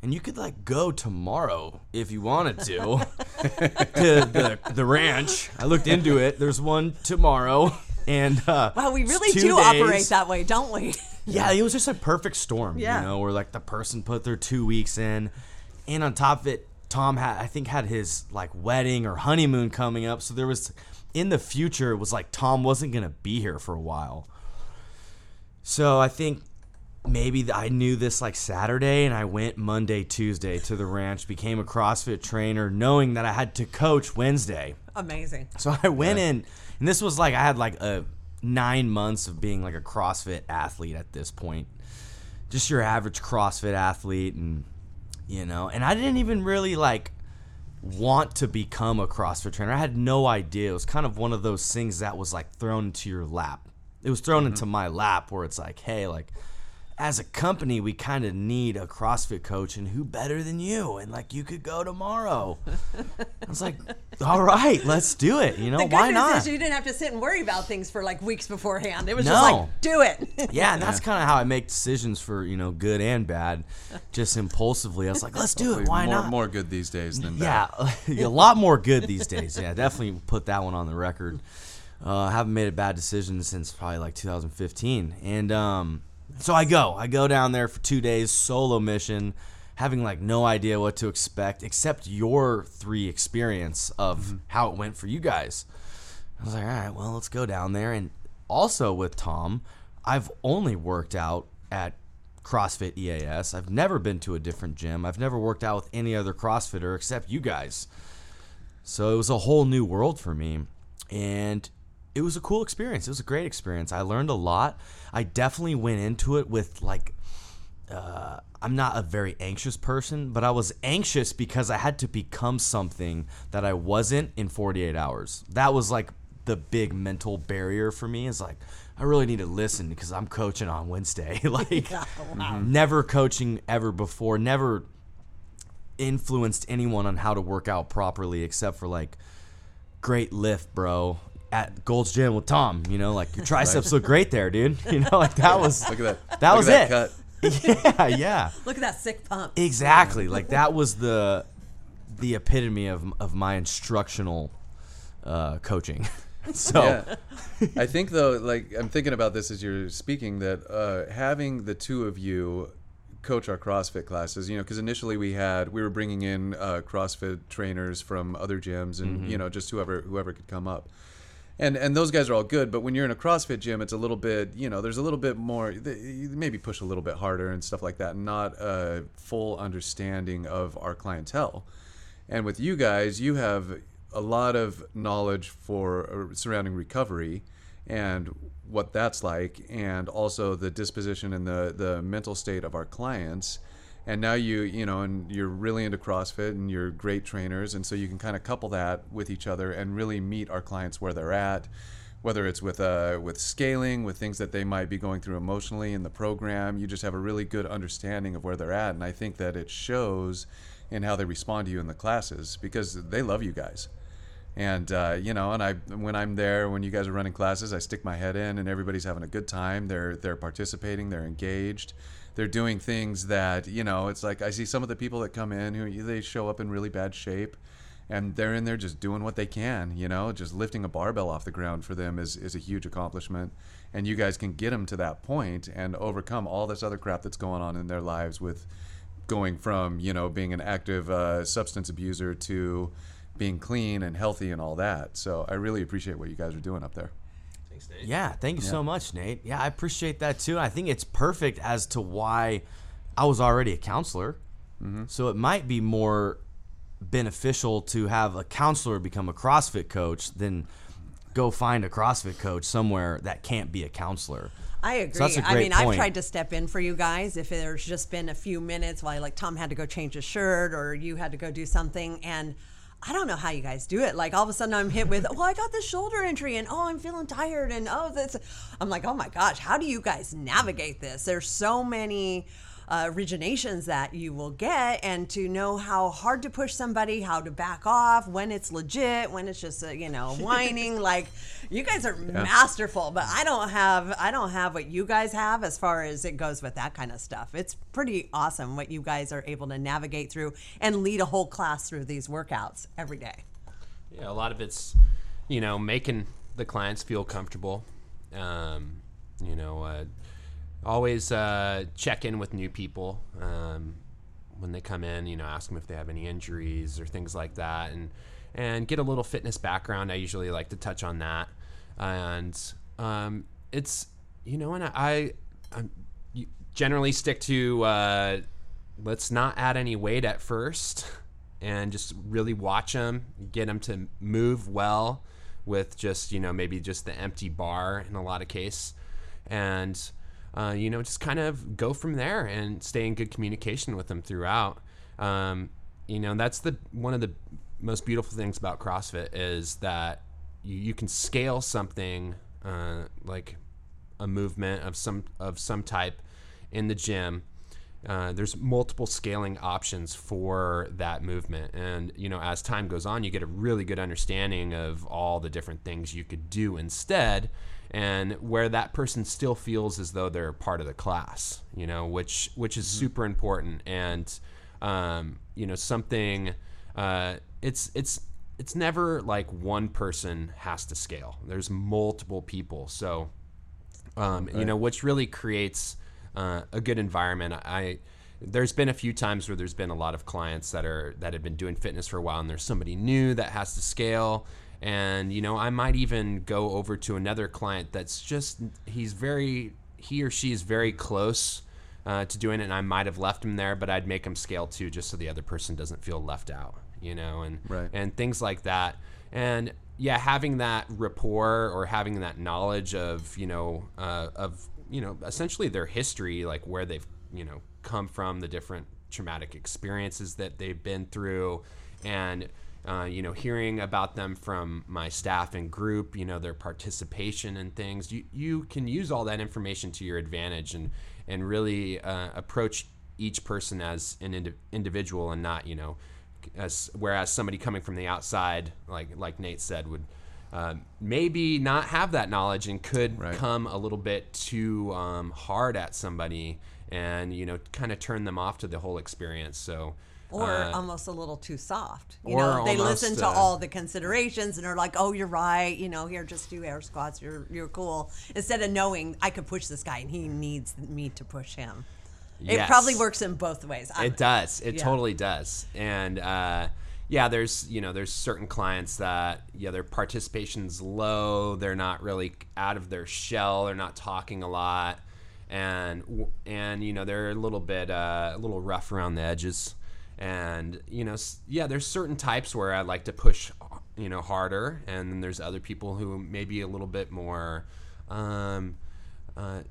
A: And you could like go tomorrow if you wanted to. To the, the ranch. I looked into it. There's one tomorrow and uh
B: Wow, we really
A: two
B: do operate that way, don't we?
A: Yeah, it was just a perfect storm.
B: Yeah.
A: You know, where like the person put their two weeks in, and on top of it, Tom had I think had his like wedding or honeymoon coming up. So there was in the future it was like Tom wasn't gonna be here for a while. So I think maybe I knew this like Saturday, and I went Monday, Tuesday to the ranch, became a CrossFit trainer, knowing that I had to coach Wednesday.
B: Amazing.
A: So I went in, and this was like I had like a nine months of being like a CrossFit athlete at this point, just your average CrossFit athlete, and you know, and I didn't even really like want to become a CrossFit trainer. I had no idea. It was kind of one of those things that was like thrown into your lap. It was thrown mm-hmm. into my lap where it's like, hey, like as a company, we kind of need a CrossFit coach, and who better than you? And like, you could go tomorrow. I was like, all right, let's do it. You know,
B: The good
A: why
B: news
A: not?
B: is you didn't have to sit and worry about things for like weeks beforehand. It was
A: No.
B: just like, do it.
A: yeah, and that's kind of how I make decisions for you know good and bad, just impulsively. I was like, let's do it. Why
C: more,
A: not?
C: More good these days than bad.
A: Yeah, a lot more good these days. Yeah, definitely put that one on the record. Uh, I haven't made a bad decision since probably like 2015, and um, so I go. I go down there for two days, solo mission, having like no idea what to expect except your three experience of mm-hmm. how it went for you guys. I was like, all right, well, let's go down there. And also with Tom, I've only worked out at CrossFit EAS. I've never been to a different gym. I've never worked out with any other CrossFitter except you guys. So it was a whole new world for me. And it was a cool experience. It was a great experience. I learned a lot. I definitely went into it with like uh, I'm not a very anxious person, but I was anxious because I had to become something that I wasn't in 48 hours. That was like the big mental barrier for me. Is like I really need to listen because I'm coaching on Wednesday. like never coaching ever before. Never influenced anyone on how to work out properly except for like great lift, bro. At Gold's Gym with Tom. You know, like your triceps look great there, dude. You know, like that was
C: Look at that.
A: That
C: Look
A: was
C: at
A: it.
C: Cut.
A: yeah, yeah,
B: Look at that sick pump.
A: exactly. Like that was the the epitome of of my instructional uh, coaching. so
C: yeah. I think though, like I'm thinking about this as you're speaking, that uh, having the two of you coach our CrossFit classes, you know, because initially we had we were bringing in uh, CrossFit trainers from other gyms, and you know, just whoever whoever could come up. And, and those guys are all good, but when you're in a CrossFit gym, it's a little bit, you know, there's a little bit more, maybe push a little bit harder and stuff like that, not a full understanding of our clientele. And with you guys, you have a lot of knowledge for uh, surrounding recovery and what that's like, and also the disposition and the the mental state of our clients. And now you you know, and you're really into CrossFit, and you're great trainers, and so you can kind of couple that with each other and really meet our clients where they're at. Whether it's with uh, with scaling, with things that they might be going through emotionally in the program, you just have a really good understanding of where they're at, and I think that it shows in how they respond to you in the classes because they love you guys. And uh, you know, and I when I'm there, when you guys are running classes, I stick my head in, and everybody's having a good time. They're they're participating, they're engaged, they're doing things that you know. It's like I see some of the people that come in who they show up in really bad shape, and they're in there just doing what they can. You know, just lifting a barbell off the ground for them is is a huge accomplishment. And you guys can get them to that point and overcome all this other crap that's going on in their lives with going from you know being an active uh, substance abuser to being clean and healthy and all that. So I really appreciate what you guys are doing up there.
D: Thanks, Nate.
A: Yeah, thank you so much, Nate. Yeah, I appreciate that too. I think it's perfect as to why I was already a counselor. Mm-hmm. So it might be more beneficial to have a counselor become a CrossFit coach than go find a CrossFit coach somewhere that can't be a counselor.
B: I agree.
A: that's a
B: I
A: great
B: mean, I've tried to step in for you guys if there's just been a few minutes while like Tom had to go change his shirt or you had to go do something and I don't know how you guys do it. Like all of a sudden I'm hit with, well, I got this shoulder injury and oh, I'm feeling tired and oh, this. I'm like, oh my gosh, how do you guys navigate this? There's so many uh, originations that you will get and to know how hard to push somebody, how to back off, when it's legit, when it's just, uh, you know, whining. like you guys are masterful, but I don't have, I don't have what you guys have as far as it goes with that kind of stuff. It's pretty awesome what you guys are able to navigate through and lead a whole class through these workouts every day.
D: Yeah, a lot of it's, you know, making the clients feel comfortable. Um, you know, uh, always uh, check in with new people um, when they come in. You know, ask them if they have any injuries or things like that, and and get a little fitness background. I usually like to touch on that, and um, it's you know, and I, I generally stick to uh, let's not add any weight at first and just really watch them, get them to move well with just, you know, maybe just the empty bar in a lot of case. And, uh, you know, just kind of go from there and stay in good communication with them throughout. Um, you know, that's the one of the most beautiful things about CrossFit is that you, you can scale something uh, like a movement of some of some type in the gym. Uh, there's multiple scaling options for that movement. And you know as time goes on you get a really good understanding of all the different things you could do instead and where that person still feels as though they're part of the class you know which which is super important. And um, you know something uh, it's it's it's never like one person has to scale. There's multiple people. So um, you know, which really creates uh, a good environment. I there's been a few times where there's been a lot of clients that are that have been doing fitness for a while, and there's somebody new that has to scale. And you know, I might even go over to another client that's just he's very he or she is very close uh, to doing it, and I might have left him there, but I'd make him scale too, just so the other person doesn't feel left out. You know, and
C: Right.
D: and things like that. And yeah, having that rapport or having that knowledge of you know uh, of you know essentially their history, like where they've you know come from, the different traumatic experiences that they've been through, and uh, you know hearing about them from my staff and group, you know their participation and things. You you can use all that information to your advantage and and really uh, approach each person as an indi- individual and not you know as whereas somebody coming from the outside like like Nate said would uh, maybe not have that knowledge and could
C: Right.
D: come a little bit too um, hard at somebody and you know kind of turn them off to the whole experience so
B: or
D: uh,
B: almost a little too soft. You know, they
D: almost,
B: listen to
D: uh,
B: all the considerations and are like, "Oh, you're right. You know, here, just do air squats. You're you're cool." Instead of knowing I could push this guy and he needs me to push him. It probably works in both ways. I'm-
D: It does. It
B: Yeah.
D: totally does. And uh, yeah, there's you know there's certain clients that yeah their participation's low. They're not really out of their shell. They're not talking a lot, and and you know they're a little bit uh, a little rough around the edges. And you know yeah, there's certain types where I like to push you know harder, and then there's other people who may be a little bit more. Um, uh,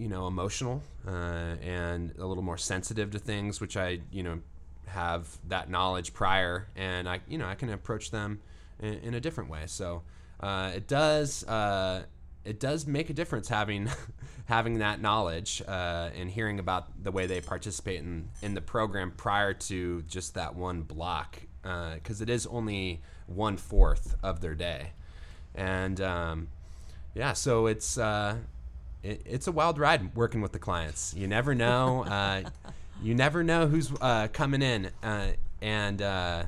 D: you know, emotional uh, and a little more sensitive to things, which I, you know, have that knowledge prior, and I, you know, I can approach them in, in a different way. So uh, it does, uh, it does make a difference having having that knowledge uh, and hearing about the way they participate in in the program prior to just that one block, because it is only one fourth of their day, and um, yeah, so it's. Uh, it, it's a wild ride working with the clients. You never know. Uh, you never know who's uh, coming in, uh, and uh,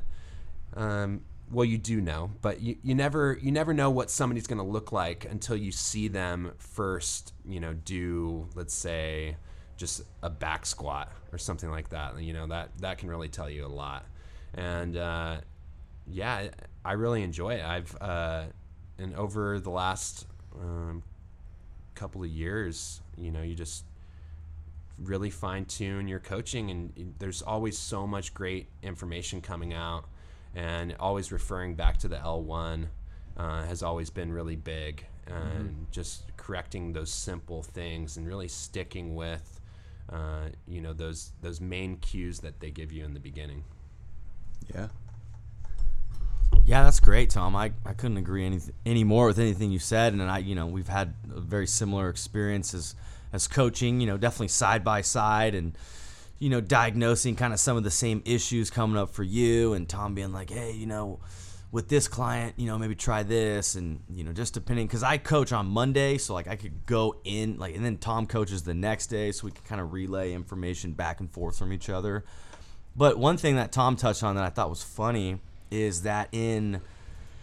D: um, well, you do know, but you, you never you never know what somebody's going to look like until you see them first. You know, do let's say just a back squat or something like that. You know that that can really tell you a lot, and uh, yeah, I really enjoy it. I've uh, and over the last um, couple of years, you know, you just really fine tune your coaching, and there's always so much great information coming out, and always referring back to the L1 uh, has always been really big, and just correcting those simple things and really sticking with. Uh, you know those those main cues that they give you in the beginning.
C: Yeah.
A: Yeah, that's great, Tom. I, I couldn't agree any any more with anything you said, and I you know we've had a very similar experiences as coaching. You know, definitely side by side, and you know diagnosing kind of some of the same issues coming up for you, and Tom being like, hey, you know, with this client, you know, maybe try this, and you know, just depending because I coach on Monday, so like I could go in like, and then Tom coaches the next day, so we could kind of relay information back and forth from each other. But one thing that Tom touched on that I thought was funny is that in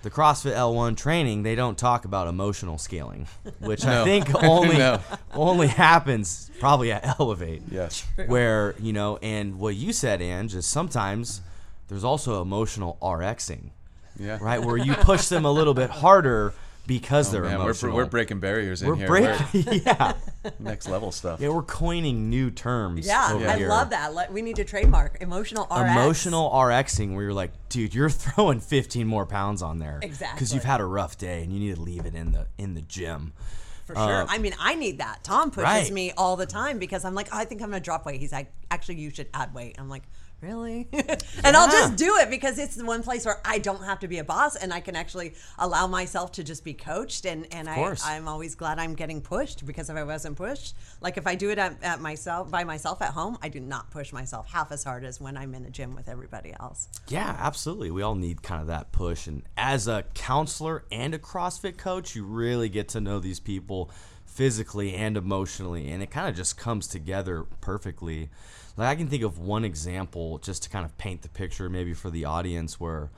A: the CrossFit L1 training, they don't talk about emotional scaling, which I think only
C: No.
A: only happens probably at Elevate.
C: Yes.
A: Where, you know, and what you said, Ange, is sometimes there's also emotional RXing,
C: Yeah.
A: right? Where you push them a little bit harder because they're
C: Oh, Man, we're,
A: emotional.
C: we're breaking barriers in
A: We're
C: here.
A: breaking, yeah,
C: We're next level stuff.
A: yeah. We're coining new terms.
B: Yeah,
A: over
B: I
A: here.
B: love that. We need to trademark emotional RX.
A: emotional RXing where you're like, dude, you're throwing 15 more pounds on there
B: exactly, because
A: you've had a rough day and you need to leave it in the in the gym.
B: For sure.
A: Uh,
B: I mean, I need that. Tom pushes
A: Right.
B: me all the time because I'm like, oh, I think I'm going to drop weight. He's like, actually, you should add weight. I'm like, really? and I'll just do it because it's the one place where I don't have to be a boss and I can actually allow myself to just be coached. And, and I. I'm always glad I'm getting pushed because if I wasn't pushed, like if I do it at, at myself by myself at home, I do not push myself half as hard as when I'm in a gym with everybody else.
A: Yeah, absolutely. We all need kind of that push. And as a counselor and a CrossFit coach, you really get to know these people physically and emotionally. And it kind of just comes together perfectly. Like, I can think of one example just to kind of paint the picture, maybe for the audience, where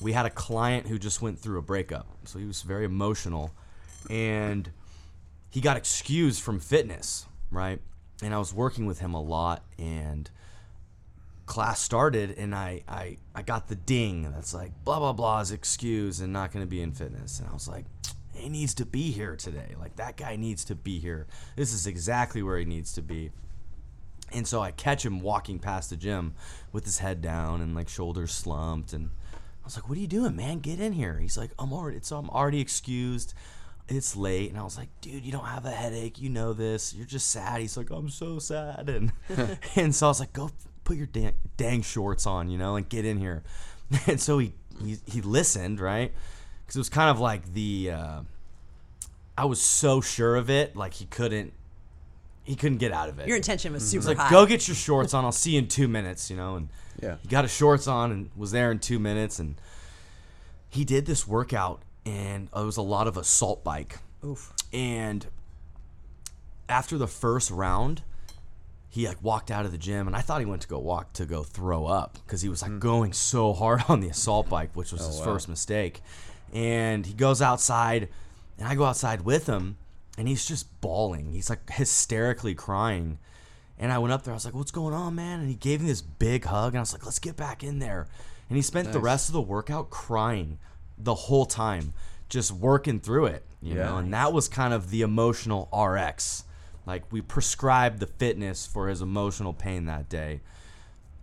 A: we had a client who just went through a breakup. So he was very emotional. And he got excused from fitness, right? And I was working with him a lot. And class started and I, I I got the ding that's like blah blah blah is excused and not going to be in fitness and I was like he needs to be here today like that guy needs to be here this is exactly where he needs to be and so I catch him walking past the gym with his head down and like shoulders slumped and I was like what are you doing man? Get in here. He's like I'm already so I'm already excused. It's late. And I was like dude you don't have a headache. You know this. You're just sad. He's like I'm so sad. And and so I was like go put your dang, dang shorts on you know and get in here. And so he he, he listened right? Because it was kind of like the uh, I was so sure of it like he couldn't he couldn't get out of it
B: Your intention was super
A: He's like,
B: high.
A: go get your shorts on. I'll see you in two minutes, you know. And
C: Yeah.
A: he got his shorts on and was there in two minutes. And he did this workout and uh, it was a lot of assault bike.
B: Oof.
A: And after the first round, he like walked out of the gym, and I thought he went to go walk to go throw up because he was like hmm. going so hard on the assault bike, which was oh, his
C: wow.
A: first mistake. And he goes outside, and I go outside with him, and he's just bawling. He's like hysterically crying. And I went up there. I was like, "What's going on, man?" And he gave me this big hug, and I was like, "Let's get back in there." And he spent the rest of the workout crying the whole time, just working through it, you
C: Yeah.
A: know. And that was kind of the emotional RX. Like we prescribed the fitness for his emotional pain that day,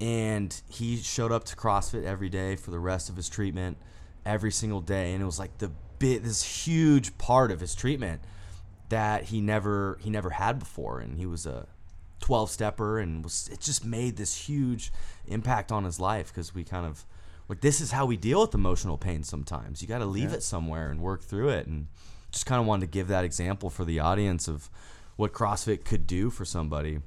A: and he showed up to CrossFit every day for the rest of his treatment, every single day, and it was like the bit this huge part of his treatment that he never he never had before, and he was a 12 stepper and was it just made this huge impact on his life because we kind of like this is how we deal with emotional pain sometimes you got to leave
C: Yeah.
A: it somewhere and work through it and just kind of wanted to give that example for the audience of what CrossFit could do for somebody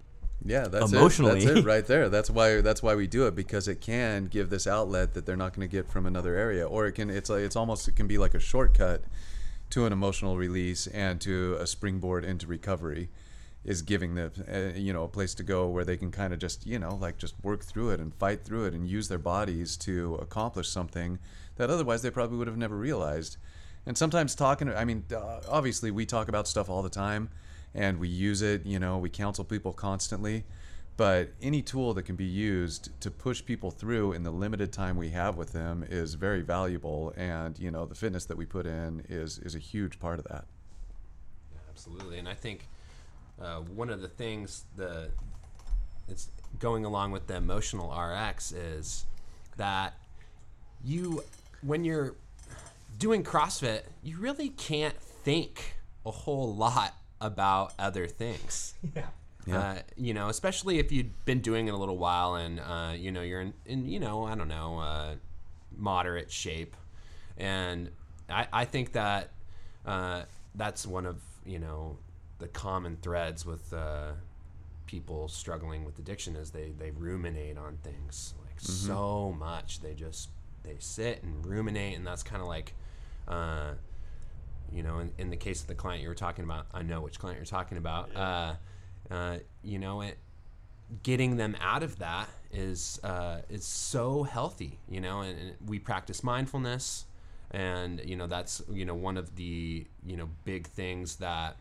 C: Yeah, that's
A: Emotionally.
C: It. That's it right there. That's why that's why we do it because it can give this outlet that they're not going to get from another area, or it can. It's like it's almost it can be like a shortcut to an emotional release and to a springboard into recovery. Is giving them uh, you know a place to go where they can kind of just you know like just work through it and fight through it and use their bodies to accomplish something that otherwise they probably would have never realized. And sometimes talking, I mean, uh, obviously we talk about stuff all the time and we use it, you know, we counsel people constantly. But any tool that can be used to push people through in the limited time we have with them is very valuable. And, you know, the fitness that we put in is, is a huge part of that.
D: Yeah, Absolutely, and I think uh, one of the things that it's going along with the emotional RX is that you when you're doing CrossFit, you really can't think a whole lot about other things.
B: Yeah.
C: Yeah.
D: Uh, you know, especially if you've been doing it a little while and uh, you know you're in, in you know I don't know uh, moderate shape, and I, I think that uh, that's one of you know the common threads with uh, people struggling with addiction is they they ruminate on things like so much. They just they sit and ruminate and that's kind of like uh, you know in, in the case of the client you were talking about i know which client you're talking about uh, uh, you know it getting them out of that is uh, is so healthy you know and, and we practice mindfulness and you know that's you know one of the you know big things that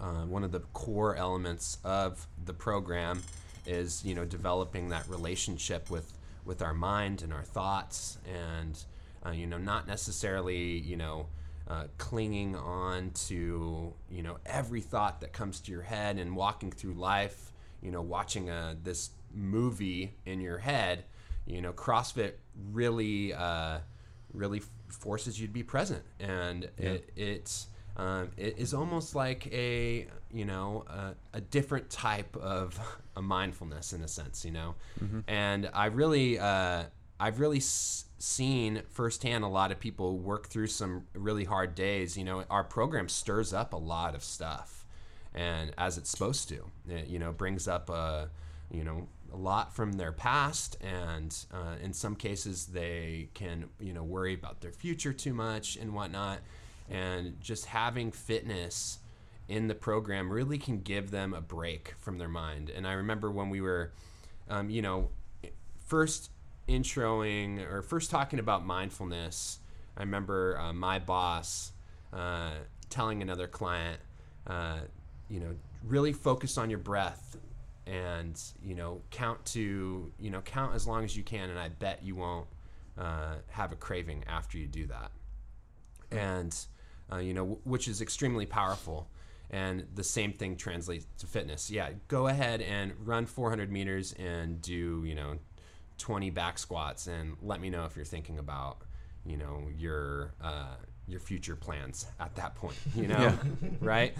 D: uh, one of the core elements of the program is you know developing that relationship with with our mind and our thoughts and uh, you know not necessarily you know uh, clinging on to you know every thought that comes to your head and walking through life you know watching a, this movie in your head you know CrossFit really uh, really forces you to be present. And it, it's um, it is almost like a you know a, a different type of a mindfulness in a sense you know? And i really uh, i've really s- seen firsthand a lot of people work through some really hard days you know our program stirs up a lot of stuff. And as it's supposed to it, you know brings up a you know a lot from their past and uh, in some cases they can you know worry about their future too much and whatnot. And just having fitness in the program really can give them a break from their mind. And i remember when we were um, you know first introing or first talking about mindfulness i remember uh, my boss uh, telling another client uh, you know really focus on your breath and you know count to you know count as long as you can and i bet you won't uh, have a craving after you do that. And uh, you know w- which is extremely powerful. And the same thing translates to fitness. Yeah go ahead and run 400 meters and do you know 20 back squats and let me know if you're thinking about you know your uh, your future plans at that point you know? Right?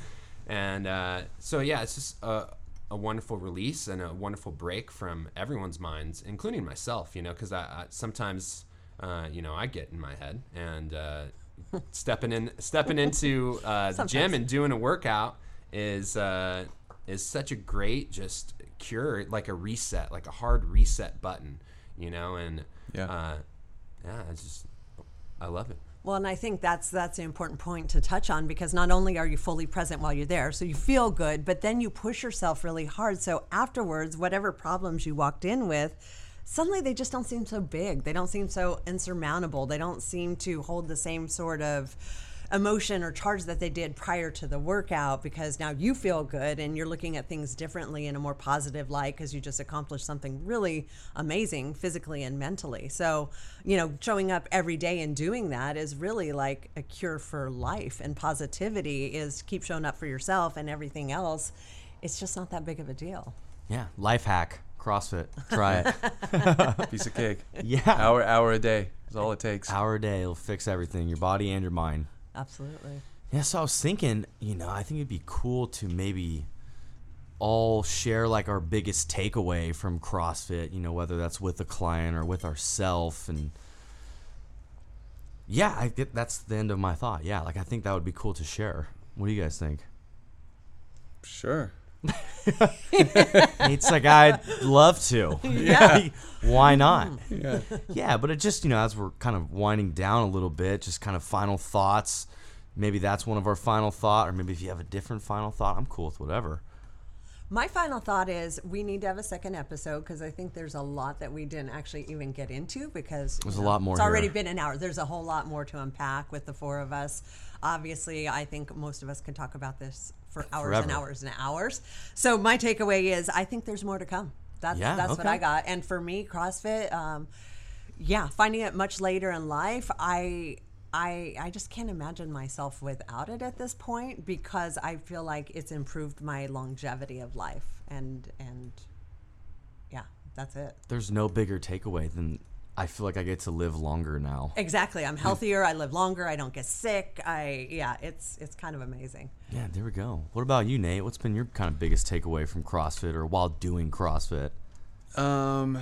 D: And uh, so yeah it's just a, a wonderful release and a wonderful break from everyone's minds including myself you know because I, I sometimes uh, you know i get in my head and uh, stepping in stepping into uh, the gym and doing a workout is uh, is such a great just cure like a reset like a hard reset button you know and
C: Yeah.
D: uh, yeah it's just i love it
B: Well, and I think that's that's an important point to touch on because not only are you fully present while you're there, so you feel good, but then you push yourself really hard. So afterwards, whatever problems you walked in with, suddenly they just don't seem so big. They don't seem so insurmountable. They don't seem to hold the same sort of emotion or charge that they did prior to the workout because now you feel good and you're looking at things differently in a more positive light because you just accomplished something really amazing physically and mentally. So, you know, showing up every day and doing that is really like a cure for life and positivity is keep showing up for yourself and everything else. It's just not that big of a deal.
A: Yeah, life hack, CrossFit. Try it.
C: Piece of cake.
A: yeah.
C: Hour hour a day is all it takes.
A: Hour a day will fix everything, your body and your mind.
B: Absolutely.
A: Yeah, so I was thinking, you know, I think it'd be cool to maybe all share like our biggest takeaway from CrossFit, you know, whether that's with a client or with ourselves and yeah, I get that's the end of my thought. Yeah, like I think that would be cool to share. What do you guys think?
C: Sure.
A: It's like I'd love to.
B: Yeah.
A: Why not?
C: Yeah.
A: Yeah, but it just, you know, as we're kind of winding down a little bit, just kind of final thoughts. Maybe that's one of our final thought, or maybe if you have a different final thought, I'm cool with whatever.
B: My final thought is we need to have a second episode because I think there's a lot that we didn't actually even get into because
A: There's a
B: know,
A: lot more
B: It's already
A: here.
B: been an hour. There's a whole lot more to unpack with the four of us. Obviously, I think most of us can talk about this for hours and hours and hours. So my takeaway is I think there's more to come. That's
A: Yeah,
B: that's what. I got. And for me, CrossFit, um, yeah, finding it much later in life, I. I, I just can't imagine myself without it at this point because I feel like it's improved my longevity of life and and yeah, that's it.
A: There's no bigger takeaway than I feel like I get to live longer now.
B: Exactly. I'm healthier, I live longer, I don't get sick. I yeah, it's it's kind of amazing.
A: Yeah, there we go. What about you, Nate? What's been your kind of biggest takeaway from CrossFit or while doing CrossFit?
C: Um,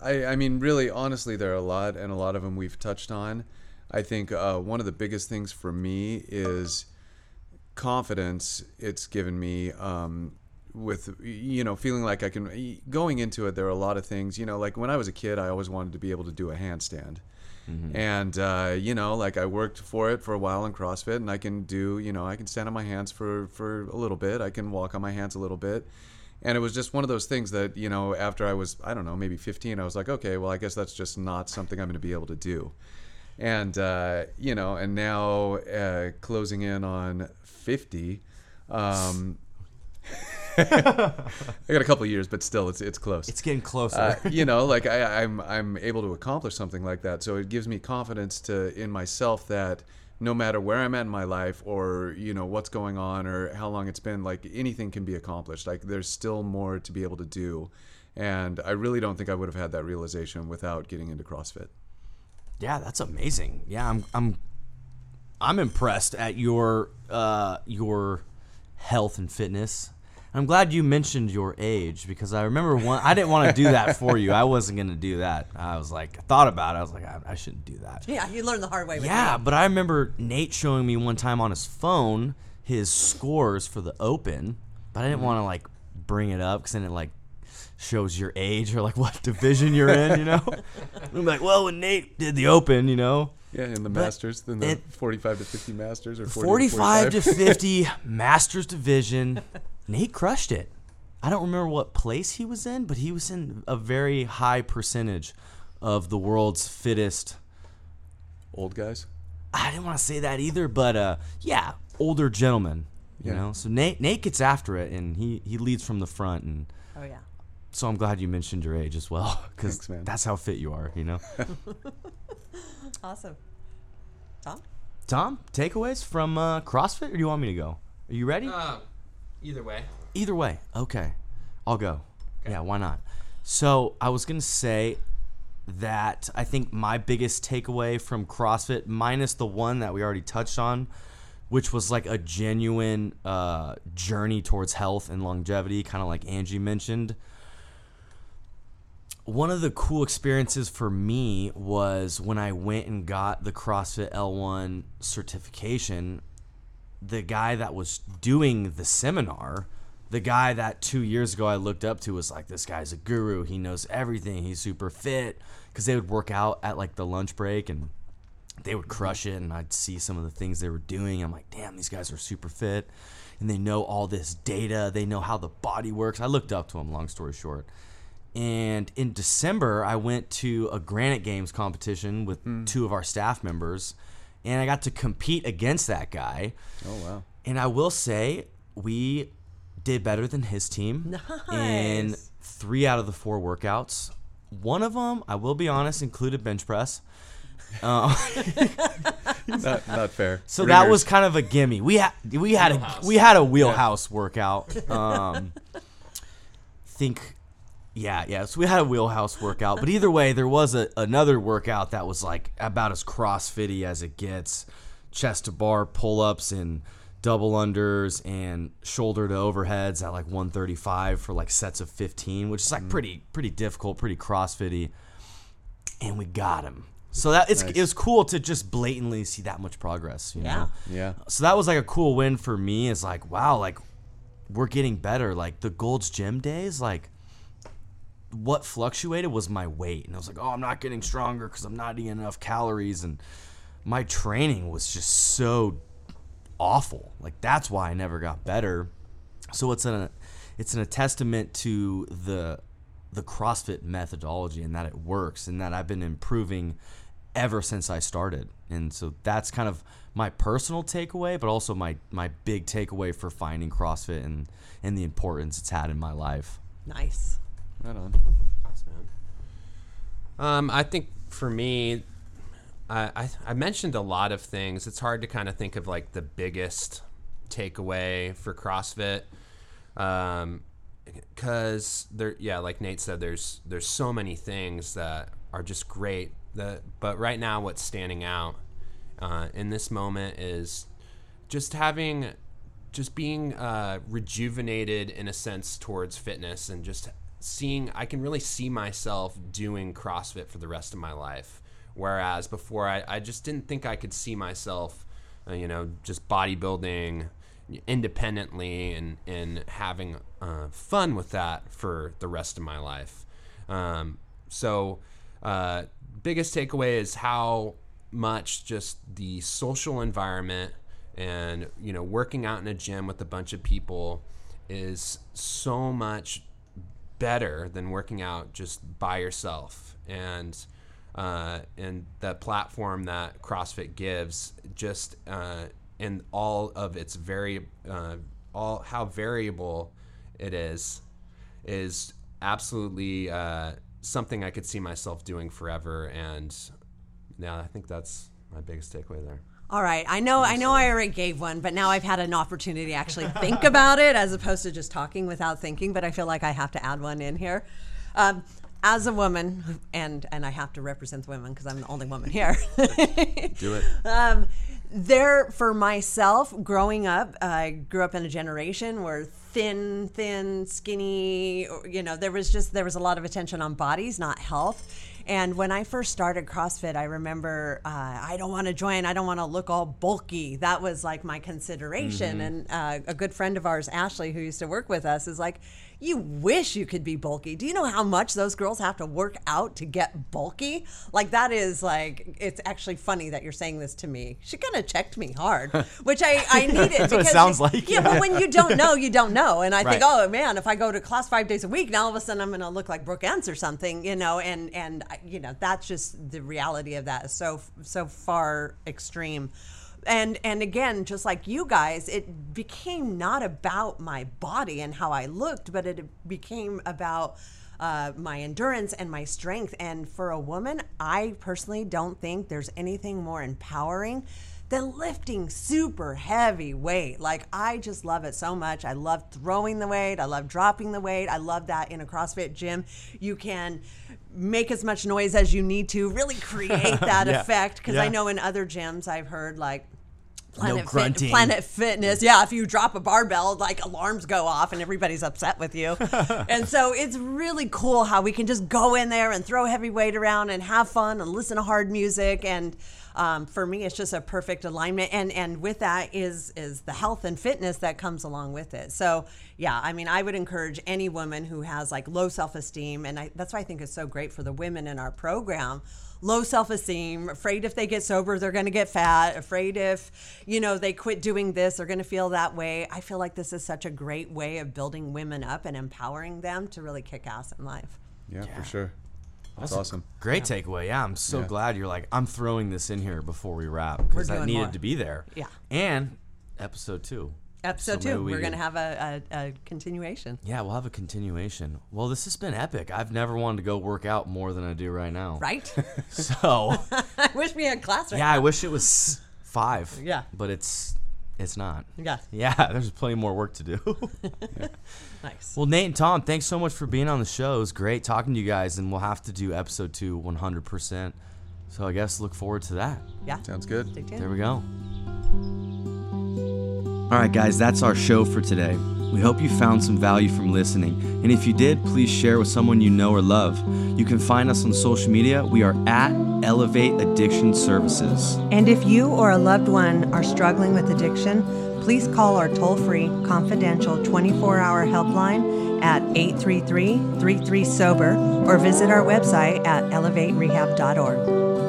C: I, I mean, really, honestly, there are a lot, and a lot of them we've touched on. I think uh, one of the biggest things for me is confidence. It's given me um, with you know feeling like I can going into it. There are a lot of things you know, like when I was a kid, I always wanted to be able to do a handstand. And uh, you know, like I worked for it for a while in CrossFit, and I can do, you know, I can stand on my hands for for a little bit. I can walk on my hands a little bit, and it was just one of those things that you know, after I was, I don't know, maybe 15, I was like, okay, well, I guess that's just not something I'm going to be able to do. And uh, you know, and now uh, closing in on 50. Um, I got a couple years, but still, it's it's close
A: It's getting closer.
C: uh, you know, like I, I'm I'm able to accomplish something like that. So it gives me confidence to in myself that no matter where I'm at in my life or you know what's going on or how long it's been, like anything can be accomplished. Like there's still more to be able to do, and I really don't think I would have had that realization without getting into CrossFit.
A: Yeah, that's amazing. Yeah, I'm I'm I'm impressed at your uh your health and fitness. I'm glad you mentioned your age because I remember one. I didn't want to do that for you. I wasn't gonna do that. I was like, I thought about it. I was like, I, I shouldn't do that.
B: Yeah, you learned the hard way
A: Yeah, but I remember Nate showing me one time on his phone his scores for the Open, but I didn't want to like bring it up because then it like shows your age or like what division you're in, you know? I'm like, well, when Nate did the Open, you know,
C: Yeah, in the Masters, then the
A: it-
C: 45 to 50 Masters or 40
A: 45 to
C: 45.
A: 50 Masters division, Nate crushed it. I don't remember what place he was in, but he was in a very high percentage of the world's fittest
C: old guys.
A: I didn't want to say that either, but uh, yeah, older gentlemen. You
C: Yeah.
A: know, so Nate Nate gets after it, and he he leads from the front, and
B: Oh yeah.
A: So I'm glad you mentioned your age as well, because that's how fit you are. You know,
B: Awesome. Tom?
A: Tom, takeaways from uh, CrossFit, or do you want me to go? Are you ready?
D: Uh, either way.
A: Either way, okay, I'll go. Yeah, why not? So I was gonna say that I think my biggest takeaway from CrossFit, minus the one that we already touched on, which was like a genuine uh, journey towards health and longevity, kind of like Angie mentioned. One of the cool experiences for me was when I went and got the CrossFit L1 certification the guy that was doing the seminar, the guy that two years ago I looked up to was like, this guy's a guru. He knows everything. He's super fit because they would work out at like the lunch break and they would crush it, and I'd see some of the things they were doing. I'm like, damn, these guys are super fit, and they know all this data. They know how the body works. I looked up to them. Long story short. And in December, I went to a Granite Games competition with two of our staff members, and I got to compete against that guy.
C: Oh wow.
A: And I will say, we did better than his team in three out of the four workouts. One of them, I will be honest, included bench press. Uh,
C: Not, not fair.
A: so that was kind of a gimme. We had we had a
D: Wheelhouse.
A: we had a wheelhouse workout. Um, think, yeah, yeah. So we had a wheelhouse workout, but either way, there was a, another workout that was like about as CrossFitty as it gets. Chest to bar pull ups and double unders and shoulder to overheads at like 135 for like sets of 15, which is like mm. pretty pretty difficult, pretty CrossFitty. And we got him. So that it's
C: Nice.
A: it was cool to just blatantly see that much progress. You
B: Yeah.
A: know?
C: Yeah.
A: So that was like a cool win for me. Is like, wow, like we're getting better. Like the Gold's Gym days, like what fluctuated was my weight, and I was like, oh, I'm not getting stronger because I'm not eating enough calories, and my training was just so awful. Like that's why I never got better. So it's an it's an a testament to the the CrossFit methodology and that it works and that I've been improving ever since I started. And so that's kind of my personal takeaway, but also my my big takeaway for finding CrossFit and and the importance it's had in my life.
B: Nice.
C: Right on.
D: Thanks, man. Um, I think for me, I, I I mentioned a lot of things. It's hard to kind of think of like the biggest takeaway for CrossFit, um, because there, yeah, like Nate said, there's there's so many things that are just great. That, but right now, what's standing out uh, in this moment is just having just being uh, rejuvenated in a sense towards fitness and just seeing i can really see myself doing crossfit for the rest of my life. Whereas before i, I just didn't think i could see myself uh, you know just bodybuilding independently and, and having uh, fun with that for the rest of my life. Um, so uh, biggest takeaway is how much just the social environment and you know working out in a gym with a bunch of people is so much better than working out just by yourself and uh, and the platform that CrossFit gives just uh, in all of its very uh, all how variable it is is absolutely uh, something I could see myself doing forever and yeah I think that's my biggest takeaway there.
B: All right. I know I know I already gave one, but now I've had an opportunity to actually think about it as opposed to just talking without thinking, but I feel like I have to add one in here. Um, as a woman, and and I have to represent the women because I'm the only woman here.
C: Do it.
B: um, there for myself growing up i grew up in a generation where thin thin skinny you know there was just there was a lot of attention on bodies not health and when i first started crossfit i remember uh, i don't want to join i don't want to look all bulky. That was like my consideration. And uh, a good friend of ours ashley who used to work with us is like you wish you could be bulky. Do you know how much those girls have to work out to get bulky? Like that is like it's actually funny that you're saying this to me. She kind of checked me hard, which I I needed.
A: That's what it
B: because
A: sounds like,
B: Yeah,
A: yeah.
B: but when you don't know, you don't know. And I think, oh man, if I go to class five days a week, now all of a sudden I'm going to look like Brooke Ence or something, you know. And and you know that's just the reality of that is so so far extreme and and again just like you guys it became not about my body and how i looked but it became about uh, my endurance and my strength. And for a woman i personally don't think there's anything more empowering than lifting super heavy weight. Like i just love it so much. I love throwing the weight. I love dropping the weight. I love that in a crossfit gym you can make as much noise as you need to really create that
A: Yeah.
B: effect because i know in other gyms i've heard like Planet, Fit-
A: grunting.
B: Planet Fitness. Yeah, if you drop a barbell, like alarms go off and everybody's upset with you. and so it's really cool how we can just go in there and throw heavy weight around and have fun and listen to hard music. And um, for me, it's just a perfect alignment. And and with that is is the health and fitness that comes along with it. So yeah, I mean, I would encourage any woman who has like low self esteem, and I, that's why I think it's so great for the women in our program low self-esteem afraid if they get sober they're going to get fat afraid if you know they quit doing this they're going to feel that way i feel like this is such a great way of building women up and empowering them to really kick ass in life
C: Yeah, for sure. That's,
A: a
C: awesome.
A: Great takeaway. Yeah, I'm so
C: Yeah.
A: glad you're like, I'm throwing this in here before we wrap because that needed
B: more.
A: to be there.
B: Yeah.
A: And episode two.
B: Episode
A: So
B: two
A: we
B: we're going to have a, a, a continuation
A: Yeah, we'll have a continuation. Well, this has been epic. I've never wanted to go work out more than I do right now.
B: right
A: So,
B: i wish we had class right
A: yeah, I wish it was five.
B: Yeah.
A: But it's it's not.
B: yeah
A: Yeah, there's plenty more work to do.
B: nice
A: well, Nate and Tom, thanks so much for being on the show. It was great talking to you guys, and we'll have to do episode two 100%. So I guess look forward to that.
B: yeah
C: Sounds good.
B: Stay tuned.
A: There we go. All right, guys, that's our show for today. We hope you found some value from listening. And if you did, please share with someone you know or love. You can find us on social media. We are at Elevate Addiction Services.
B: And if you or a loved one are struggling with addiction, please call our toll free, confidential 24 hour helpline at 833 33 Sober or visit our website at elevaterehab.org.